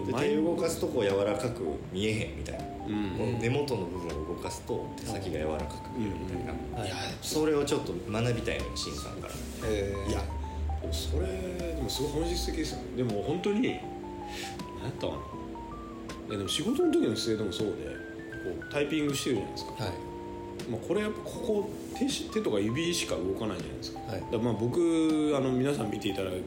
で手動かすとこ柔らかく見えへんみたいな、うん。この根元の部分を動かすと手先が柔らかく見えるみたいな、ーはいい。やそれをちょっと学びたいのよシンさんから。えー。いやそれでもすごい本質的ですよ。ねでも本当に何やったかな。いやでも仕事の時の姿勢でもそうでこうタイピングしてるじゃないですか、はいまあ、これやっぱここ手し手とか指しか動かないじゃないですか。はい。だからまあ僕あの皆さん見ていただく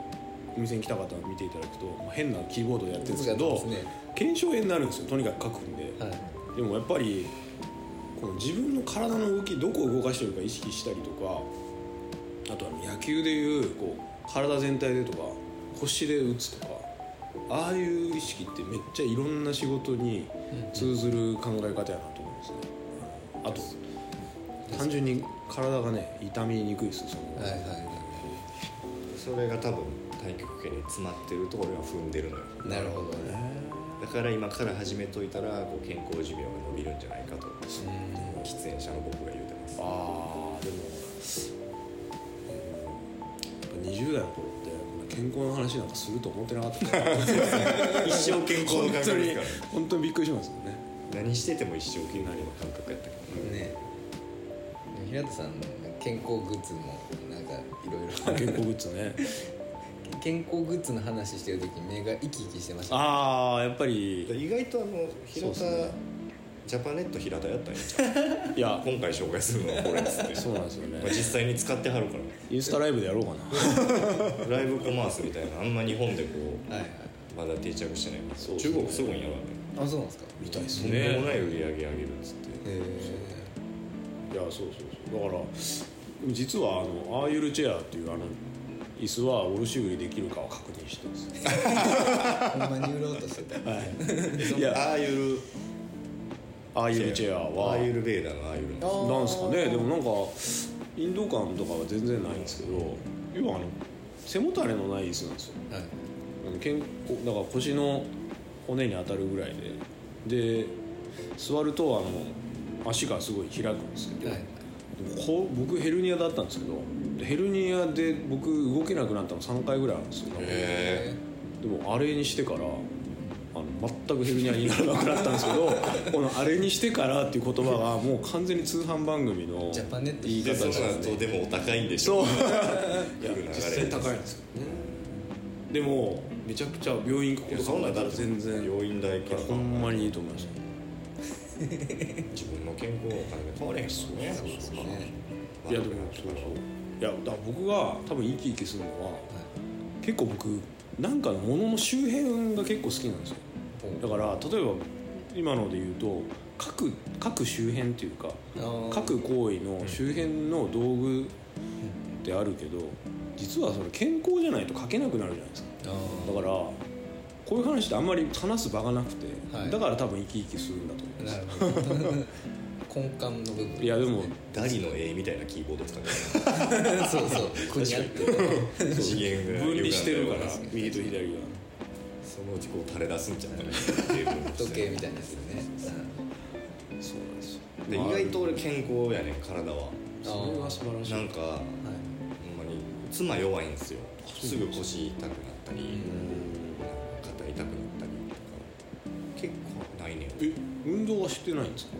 お店に来た方は見ていただくと、まあ、変なキーボードでやってるんですけどね。腱鞘炎になるんですよ。とにかく書くんで、はい。でもやっぱりこの自分の体の動きどこを動かしてるか意識したりとかあとは野球でいうこう体全体でとか腰で打つとかああいう意識ってめっちゃいろんな仕事に通ずる考え方やなと思うんですね。あと単純に体がね痛みにくいですその、はいはいはそれが多分太極拳に詰まってるところは踏んでるのよ。いなるほどね。だから今から始めといたらこう健康寿命が伸びるんじゃないかとうん。喫煙者の僕が言うてます。ああでも、うん、やっぱ20代の頃って健康の話なんかすると思ってなかった。一生健康の感覚ですから。ね本当にびっくりしますよね。何してても一生健康の感覚やったけどね平田さん健康グッズもなんかいろいろ健康グッズね。健康グッズの話してる時目が生き生きしてました。ねああやっぱり。意外とあの平田、ね。ジャパネット平田やったんや。いや。今回紹介するのはこれっつってそうなんですよね。まあ実際に使ってはるかインスタライブでやろうかな。ら ライブコマースみたいな。あんま日本でこはいはい、うまだ定着してない。そう中国すごいんやろああそうなんですか。みたいですれとんでもなねい売り上げ上げるっつって。へいやそうそうそう。だから実はあのアーユルチェアっていうあの椅子は卸売りできるかを確認してるんです。ほんまに売ろうとしてた。はい。いや。ああいうアーユルチェアは。アーユルベーダーのアーユル。のなんですかね。でもなんかインド感とかは全然ないんですけど要はあの背もたれのない椅子なんですよ。はい。だから腰の骨に当たるぐらいで。で座るとあの足がすごい開くんですけど、はい。でもこう僕ヘルニアだったんですけどでヘルニアで僕動けなくなったの3回ぐらいあるんですよへでもあれにしてからあの全くヘルニアにならなくなったんですけど この「あれにしてから」っていう言葉がもう完全に通販番組のジャパネット言いで方ですよそうなるとねでもお高いんでしょ。そう。いや実際高いんですけどね。でもめちゃくちゃ病院行くこと考えたら全然病院代か。らほんまにいいと思いました自分の健康のお金で買われへんすよねそうですね。いやでもそうそう。いやだ僕が多分生き生きするのは結構僕なんかのものの周辺が結構好きなんですよ。だから例えば今ので言うと各各周辺っていうか各行為の周辺の道具ってあるけど実はそれ健康じゃないと書けなくなるじゃないですか。あだからこういう話ってあんまり話す場がなくて、はい。だから多分生き生きするんだとなるほど。根幹の部分。いやでもダリの絵みたいなキーボード使って そうそう。くにゃって。る次元が。分離してるから。右と左が。そのうちこう垂れ出すんちゃうかなテーブルに時計みたいなやつよね。そうなんです。よで意外と俺健康やねん体は。それは素晴らしい。なんかほんはいまに妻弱いんですよ。すぐ腰痛くなったり結構ないねんえ運動はしてないんですか？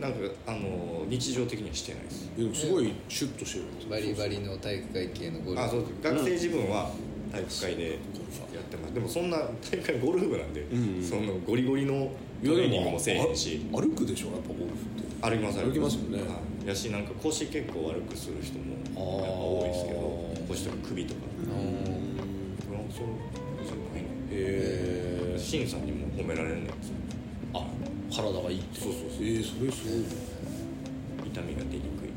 なんかあの日常的にはしてないです。でもすごいシュッとしてる。んですよバリバリの体育会系のゴルフ。あそう学生自分は体育会でやってます。でもそんな体育会ゴルフ部なんで、んうんそのゴリゴリのトレーニングもせえへんし。あ歩くでしょ？やっぱゴルフって。歩きます歩きますよね。はい。やしなんか腰結構悪くする人もやっぱ多いですけど腰とか首とか。うん。そうそうないねへえシンさんにも褒められるんですよ。あ体がいいって。そうそうそう。えー、それすごい。痛みが出にくい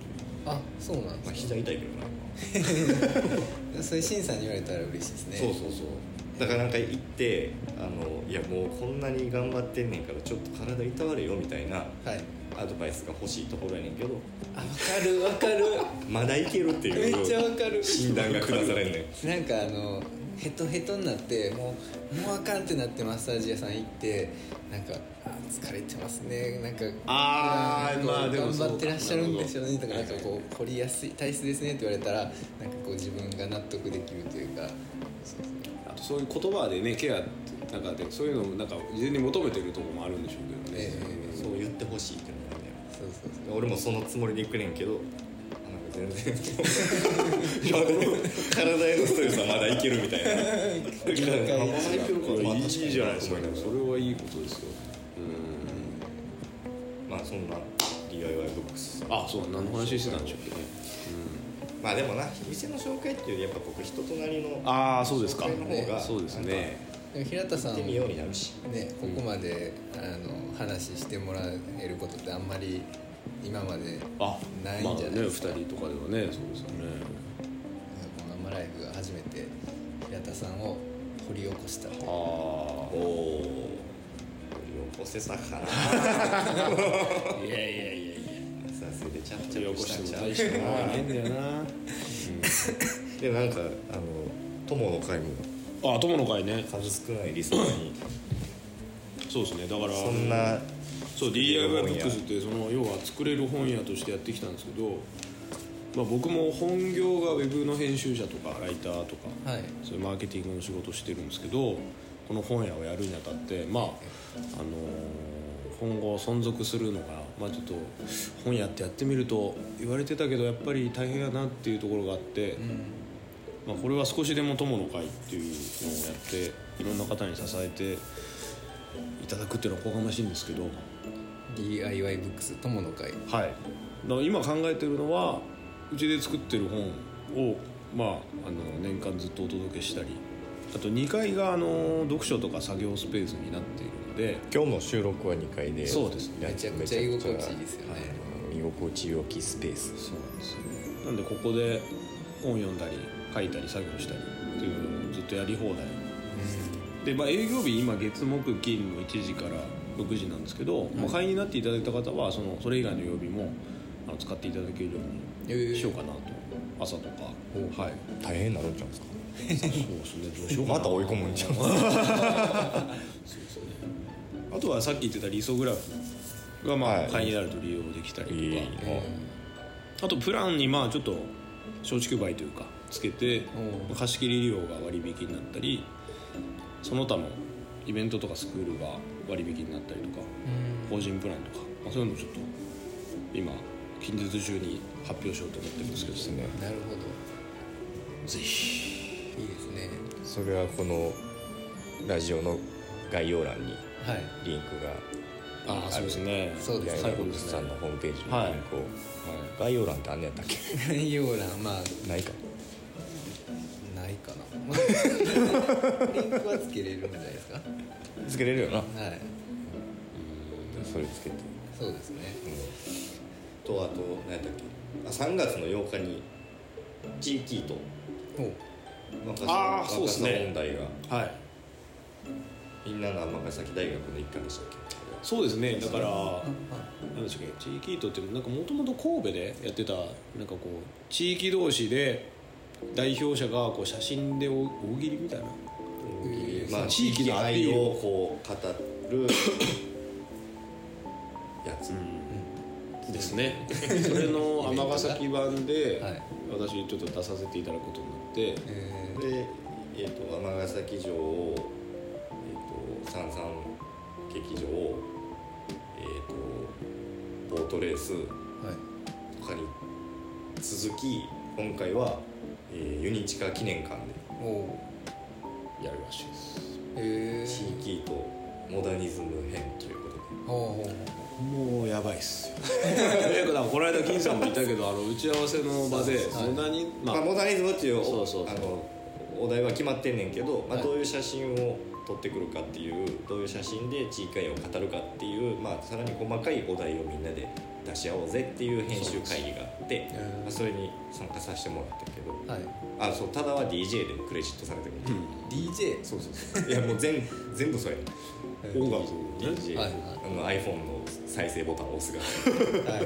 あそうなんまあです膝痛いけどな それ審査に言われたら嬉しいですね。そうそうそう。だからなんか行ってあのいやもうこんなに頑張ってんねんからちょっと体いたわれよみたいなはい。アドバイスが欲しいところやねんけど。あ分かる分かる。まだいけるっていうめっちゃ分かる。診断が下されんねん。なんかあのヘトヘトになってもうもうあかんってなってマッサージ屋さん行ってなんか「あ疲れてますね」なんかあーこうまあでもそう。頑張ってらっしゃるんでしょうねとかなんかこう凝りやすい体質ですねって言われたらなんかこう自分が納得できるというか。そうそうあとそういう言葉でねケアってなんかでそういうのもなんか事前に求めてるところもあるんでしょうけどね、ええ。そう。言ってほしいっていうのがあるねそうそう。そん俺もそのつもりで行くねんけど全然体へのストレスはまだいけるみたいなまだいけるかこれいいじゃないですかそれはいいことですよまあそん。な DIY ブックスあそう何の話してたん。でしょうけどね、まあでもな店の紹介っていうよりやっぱ僕人となりのああそうですかの方がそうですね平田さん。ねここまであの話してもらえることってあん。まり今まであないんじゃないですか。まあね2人とかではねそうですよね。この「アンマライフ」が初めて平田さんを掘り起こしたあおお起こせたかな。あいやいやいや。いやさすがでちゃっちゃ掘り起こしちゃうても大したものはないんだよな、でもなんかあの友の会もあ友の会ね。数少ないリスナーに。そうですね。だからそんなそう DIY ブックスってその要は作れる本屋としてやってきたんですけど、まあ、僕も本業がウェブの編集者とかライターとかはい。そういうマーケティングの仕事をしてるんですけどこの本屋をやるにあたってまああのー今後存続するのが、まあ、ちょっと本屋ってやってみると言われてたけどやっぱり大変やなっていうところがあって、まあ、これは少しでも友の会っていうのをやっていろんな方に支えていただくっていうのはおこがましいんですけど DIY ブックス友の会。はい。だから今考えてるのはうちで作ってる本を、まあ、あの年間ずっとお届けしたりあと2階があの読書とか作業スペースになっているので今日の収録は2階でそうですね。めちゃくちゃ居心地いいですよね。はい。居心地よきスペース。そうなんですよ。なんでここで本読んだり書いたり作業したりっていうのをずっとやり放題。で、まあ、営業日今月木金の1時から6時なんですけど、まあ、会員になっていただいた方はそのそれ以外の曜日もあの使っていただけるようにしようかなと。朝とか。はい。大変になるんじゃないですか？そうですね。どうしようかな。また追い込むんじゃんあとはさっき言ってたリソグラフがまあはい。会員になると利用できたりとか、いいあとプランにまあちょっと松竹梅というかつけてお。貸し切り利用が割引になったりその他のイベントとかスクールが割引になったりとか法人プランとか、まあ、そういうのをちょっと今近日中に発表しようと思ってるんですけどですね。なるほど。ぜひ。いいですね。それはこのラジオの概要欄にはい。リンクがああそうですね。そうですね。さんのホームページのリンクを、はい。概要欄ってあんねやったっけ？概要欄まあ。ないかないかな。リンクはつけれるんじゃないですか？つけれるよな。はい。それつけて。そうですね。とあと何やったっけ？あ3月の8日に地域とほう。若あーさそうですね。若さ問題が。はい。みんなの尼崎大学の一環でしたっけ？そうですね。だからなんでしたっけ？地域イートっていうのなんかもともと神戸でやってたなんかこう地域同士で代表者がこう写真で大大喜利みたいな。まあ地域の愛をこう語る。やつ、ですね。それの尼崎版ではい私ちょっと出させていただくことになって。えで、えー、と尼崎城を、えー、と三々劇場を、えー、とボートレースはい。とかに続き今回は、えーユニチカ記念館おおやるらしいです。へえで地域とモダニズム編ということで。もうやばいっす この間金さんも言ったけどあの打ち合わせの場でモダニズムっていうそうそうそう。あのお題は決まってんねんけど、まあ、はい。どういう写真を撮ってくるかっていうどういう写真で地域会を語るかっていう、まあ、さらに細かいお題をみんなで出し合おうぜっていう編集会議があってまあ、それに参加させてもらったけどはい。あそうただは DJ でクレジットされてる、DJ そうそうそう。いやもう全全部それ。音楽ね DJ、はいはい。あの iPhone の再生ボタンを押すが。はい。はい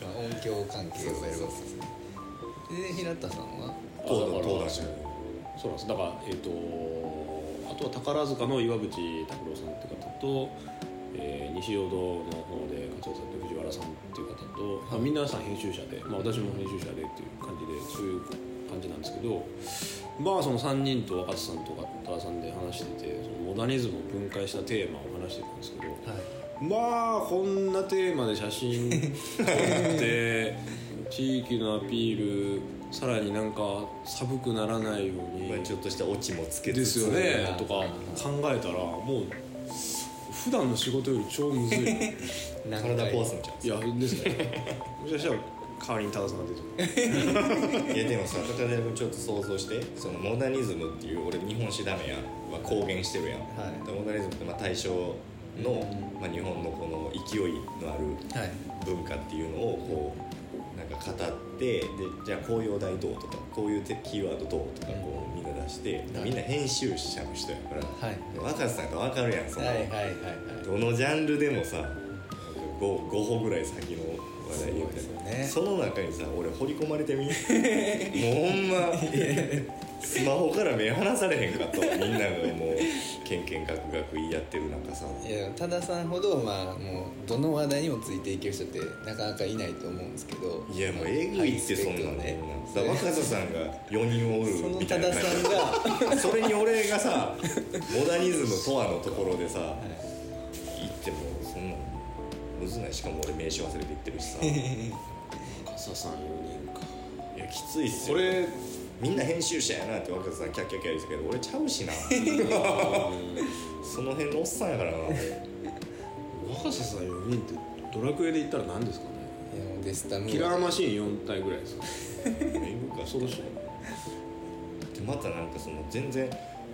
まあ音響関係をやるわけですねで平田さんは？あ東だから東大そうなんです。だからえっ、とあとは宝塚の岩渕拓郎さんっていう方と、えー西淀の方で活動されてる藤原さんっていう方と、まあ、皆さん編集者で、まあ、私も編集者でっていう感じでそういう感じなんですけどまあその3人と若狭さんとか多田さんで話しててそのモダニズムを分解したテーマを話してたんですけど、はい。まあこんなテーマで写真撮って 地域のアピールさらになんか寒くならないようにまあちょっとしたオチもつけつつですよね。うんとか考えたらもう普段の仕事より超むずい。体壊すんちゃう？やですね。もしかしたら代わりに多田さんが出て いやでもさ高田君ちょっと想像してそのモダニズムっていう俺日本史ダメやは公言してるやん、はい。でモダニズムってまあ大正の、まあ、日本のこの勢いのあるはい。文化っていうのをこう語ってでじゃあこういうお題どうとかこういうてキーワードどうとかこうみんな出してでみんな編集者の人やからはい。若狭さんが分かるやんその、はいはいはいはい。どのジャンルでもさ 5, 5歩ぐらい先の話題言うて。そうですよね。その中にさ俺掘り込まれてみ もうほんまスマホから目離されへんかと。みんながもうケンケンガクガク言い合ってる中さ。いや多田さんほどまあもうどの話題にもついていける人ってなかなかいないと思うんですけど。いやもうえぐいってそんなのねだから若狭さんが4人おそのるみたいな多田さんがそれに俺がさモダニズムとはのところでさ行ってもそんなむずない。しかも俺名刺忘れて行ってるしさ。い笠さん4人か。やきついっすよ。これみんな編集者やなって若狭さんキャッキャッキャ言ってたけど俺ちゃうしな。その辺のおっさんやからな。若狭さん4人ってドラクエで言ったら何ですかね。デスタム。キラーマシーン4体ぐらいですか えぐか恐ろしいでまたなんかその全然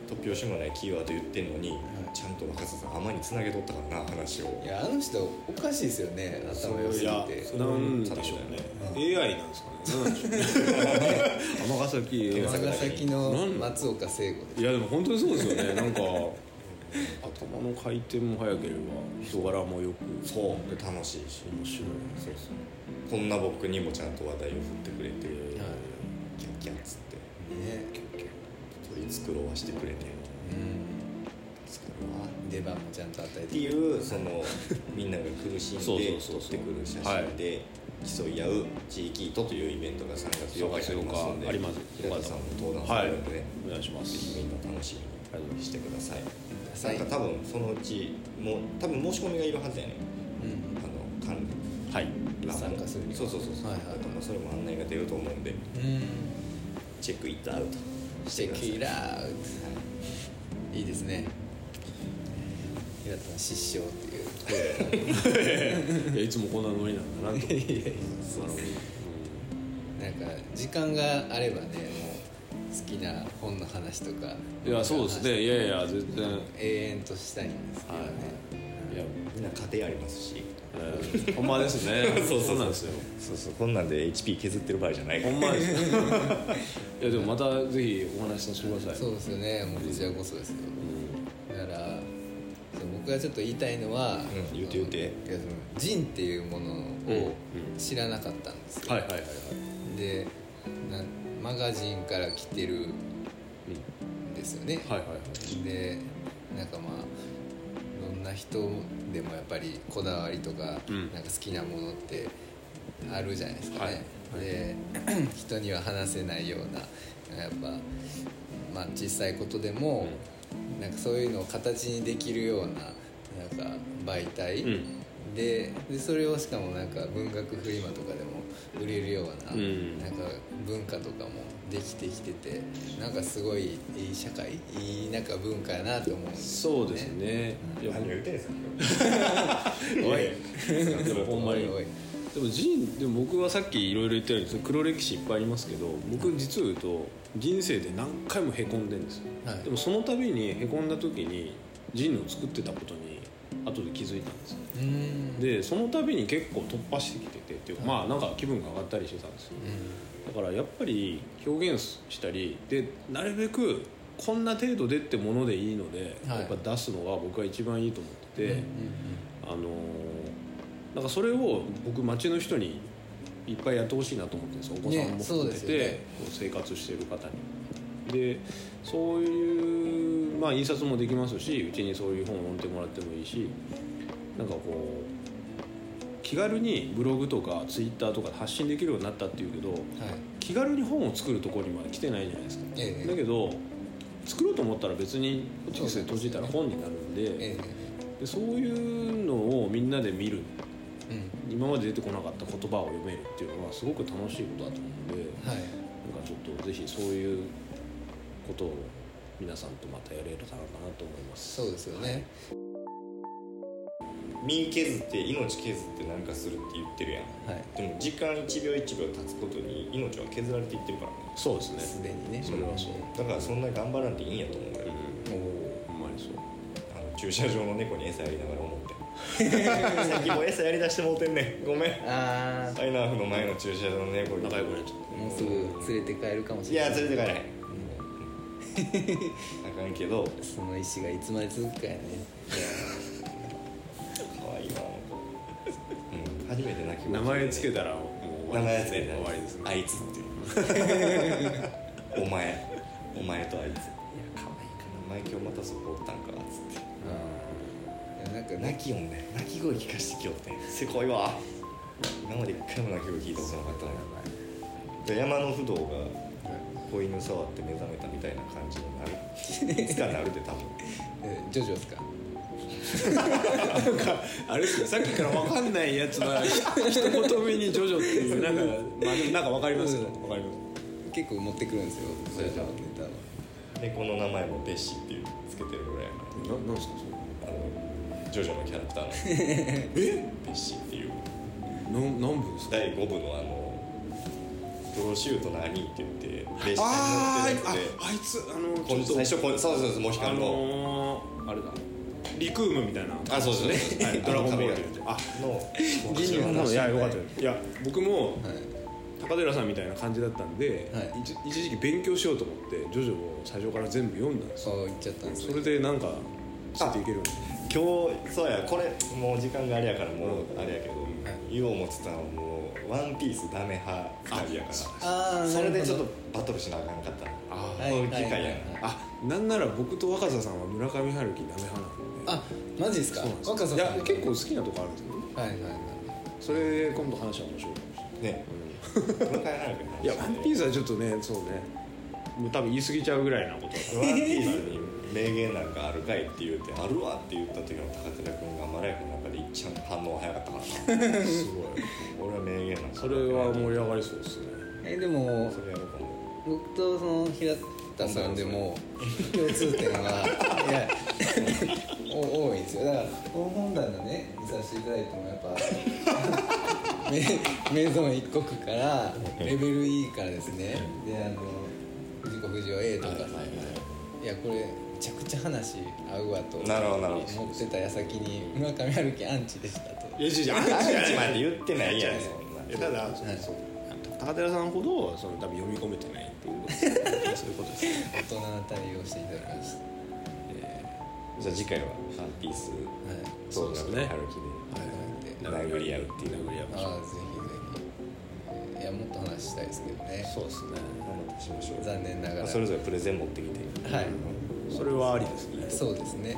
突拍子もないキーワード言ってんのに、ちゃんと若狭さん甘につなげとったからな話を。いやあの人おかしいですよね頭良すぎて。なんでしょうね。AI なん。ですかねなんでしょうね尼崎。長崎の松岡聖子いやでも本当にそうですよね。なんか頭の回転も速ければ人柄もよく。そう。で楽しいし。面白い。そうそう。こんな僕にもちゃんと話題を振ってくれて、キャッキャッつって。ね。取り繕わしてくれて。うん出番もちゃんと与えってていうそのみんなが苦しんで撮ってくる写真で競い合う地域とというイベントが3月8日にありますのであります。平田さんも登壇されるので、ねお願いします。ぜひみんな楽しみにしてください。なんか多分そのうちもう多分申し込みがいるはずやねうん。あの管理。はい。参加するには。そうそうそうそう、はいはい。だからそれも案内が出ると思うんでうん。チェックイットアウトチェックイラー。いいですね平田さん失笑っていう。いやいつもこんなノリなんだなと。思ってなんか時間があればねもう好きな本の話とかいやそうですね。いやいや全然。永遠としたいんですけどね、い。やみんな家庭ありますし。えーほんまですね。そうそうそう。なんですよ。そうそうこんなんで HP 削ってる場合じゃないほんまですいやでもまたぜひお話しさせてください。そうですよね。もうこちらこそですよがちょっと言いたいのは、うん言うて言うて。ジンっていうものを知らなかったんですよ、はいはいはいはい。でなマガジンから来てるんですよね、はいはいはい。でなんかまあどんな人でもやっぱりこだわりとか、うん。なんか好きなものってあるじゃないですかね、はい。で 人には話せないようなやっぱ、まあ、小さいことでも、なんかそういうのを形にできるようなか媒体、うん。ででそれをしかもなんか文学フリマとかでも売れるような,、うん。なんか文化とかもできてきててなんかすごいいい社会いいなんか文化やなと思うんですそうですね。いや何を言ってんですか おい。でもほんまに。でも人でも僕はさっきいろいろ言ったように黒歴史いっぱいありますけど僕実を言うと人生で何回もへこんでんですよ、はい。でもその度にへこんだ時にジンを作ってたことに後で気づいたんですよでその度に結構突破してきててっていうかまあなんか気分が上がったりしてたんですよ。だからやっぱり表現したりでなるべくこんな程度でってものでいいので、はい。やっぱ出すのが僕は一番いいと思ってて、あのーなんかそれを僕町の人にいっぱいやってほしいなと思ってるんですよ。お子さんも含めて、ね。こう生活してる方に。でそういうまあ印刷もできますしうちにそういう本を置いてもらってもいいしなんかこう気軽にブログとかツイッターとかで発信できるようになったっていうけどはい。気軽に本を作るところにまで来てないじゃないですか、ええ。だけど作ろうと思ったら別にホチキスで閉じたら本になるんでえでそういうのをみんなで見る。えうん。今まで出てこなかった言葉を読めるっていうのはすごく楽しいことだと思うのではい。なんかちょっとぜひそういうことを皆さんとまたやれたらなと思います。そうですよね。身削って命削って何かするって言ってるやん。はい。でも時間1秒1秒経つことに命は削られていってるからね。そうですね。すでにね。それはそう。だからそんなに頑張らんでいいんやと思うよ、うんほんまにそう。あの駐車場の猫に餌やりながら思って。最近もう餌やりだしてもうてんねん。ごめん。ああアイナーフの前の駐車場の猫に。仲良くなっちゃっもうすぐ連れて帰るかもしいやれない。連れて帰らへんあかんけど。その意思がいつまで続くかやね。可愛いわあの子、うん、初めて泣きた名前つけたらもう終わりですね名前つけて終わりですね。あいつっていう。お前。お前とあいつ。いや可愛いかお前今日またそこおったんかっつって。ななんか泣き音ね。泣き声聞かしてきよって。せこいわ。今まで一回も泣き声聞いたことなかったの山の不動が子犬触って目覚めたみたいな感じになる。いつかなるで多分。えジョジョですかあれですかさっきから分かんないやつは一言目に「ジョジョ」っていうなんかまあでもなんか分かりますよ分か？ります結構持ってくるんですよジョジョのネタはでこの名前もベッシーっていう。つけてるぐらいななんですかそらあのジョジョのキャラクターの。え？ベッシーっていう。れな何部ですか？第5部のあのプロシュートの兄って言ってベッシーにあーあ乗ってるやつで。あいつあのこんちょっと。最初そうそうそうモヒカあンの、のー、あれだ。リクームみたいな。あそうですねはい、ドラゴンボールああの銀の。話。いやよかったい。や僕もはい。高寺さんみたいな感じだったんで、はい。一一時期勉強しようと思ってジョジョを最初から全部読んだんですよ。そう言っちゃったんですそれでなんかついていける今日そうやこれもう時間があれやからもうあれやけど、い言おう思ってたのはもう「ワンピースダメ派2人やから。ああそれでちょっとバトルしなあかんかったの。あはいこういう機会やはいはいあなんなら僕と若狭さんは村上春樹ダメ派なんで。あマジですか？若狭さん。いや結構好きなとこあるんですけどねはいはいはい。それ今度話は面白いかもしれないね村上春樹のいや「ワンピースはちょっとねそうね。もう多分言い過ぎちゃうぐらいなことワンピースに名言なんかあるかいって言うてあるわって言った時の高寺君がマライフの中で一番反応早かったからなすごい俺は名言なんかそれは盛り上がりそうですね。えでもそれやろうかも僕とその平田さんでも 共通点はいやお 多いんですよ。だから本棚ね見させていただいてもやっぱメメゾン一国からレベル E からですね。であの藤子不二雄 A とか、いやこれめちゃくちゃ話合うわとなるほどなるほど。思ってた矢先に村上春樹アンチでしたと。いや違う違うあんあたじゃないまで言ってないやん。そんないやただ、そう高寺さんほどその多分読み込めてないっていうそういうことです。大人な対応していただきましたじゃあ次回は「ワンピース。はい。そうですね春樹ではい殴り合うっていう。殴り合うああぜひぜひ。いやもっと話したいですけどね。そうですね。しましょう。残念ながら。それぞれプレゼン持ってきて。はいそれはありですね。そうですね。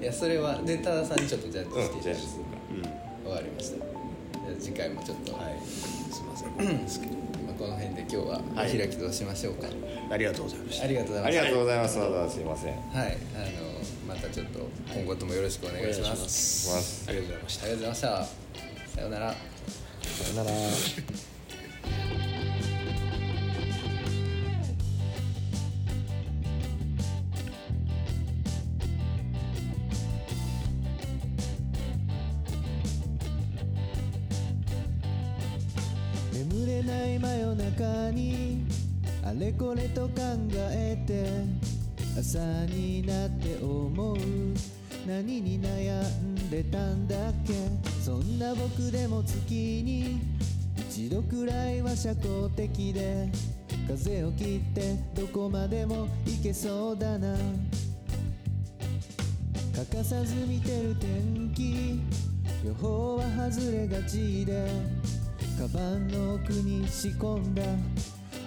いやそれはで多田さんにちょっとジャッジしてうんいただいてじゃあすうん。終わりましたじゃあ次回もちょっと、はい。すいませんですけど。まあ、この辺で今日はおはい。開きとしましょうか、ありがとうございました。ありがとうございましありがとうございますわざわざすいません。たはい。あのまたちょっと今後ともよろしくお願いします,、ますありがとうございましたありがとうございました。さようなら。さよなら 社交的で風を切ってどこまでも行けそうだな。欠かさず見てる天気予報は外れがちでカバンの奥に仕込んだ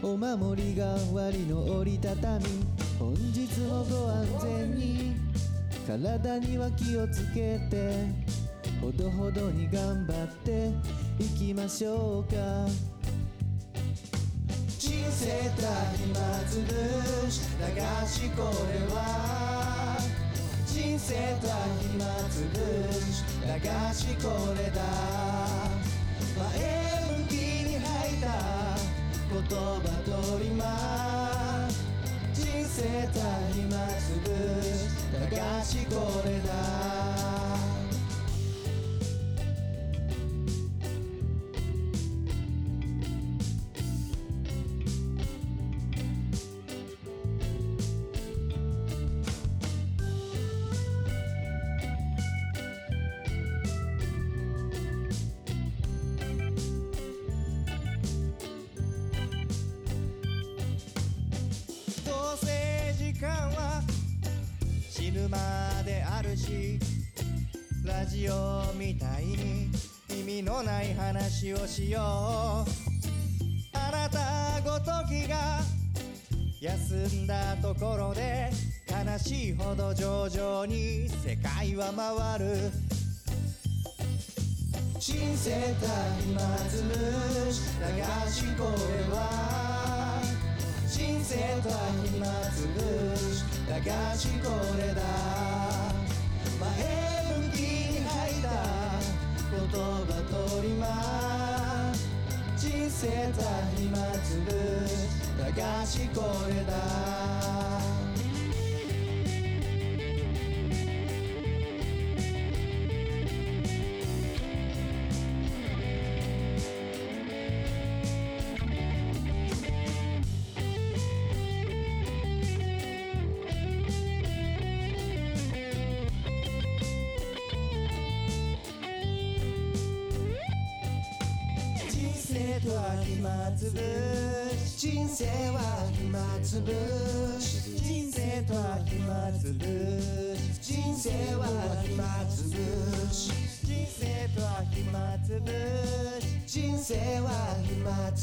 お守り代わりの折りたたみ本日もご安全に。体には気をつけてほどほどに頑張っていきましょうか。人生た暇つぶし流しこれは人生た暇つぶし流しこれだ。前向きに吐いた言葉通りま人生た暇つぶし流しこれだ。しラジオみたいに意味のない話をしよう。あなたごときが休んだところで悲しいほど上々に世界は回る。人生た暇つぶし流しこれは。人生と暇つぶし流しこれだ。葉取ります。人生と暇つぶし流しこれだ。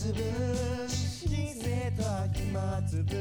つぶし人生と暇つぶ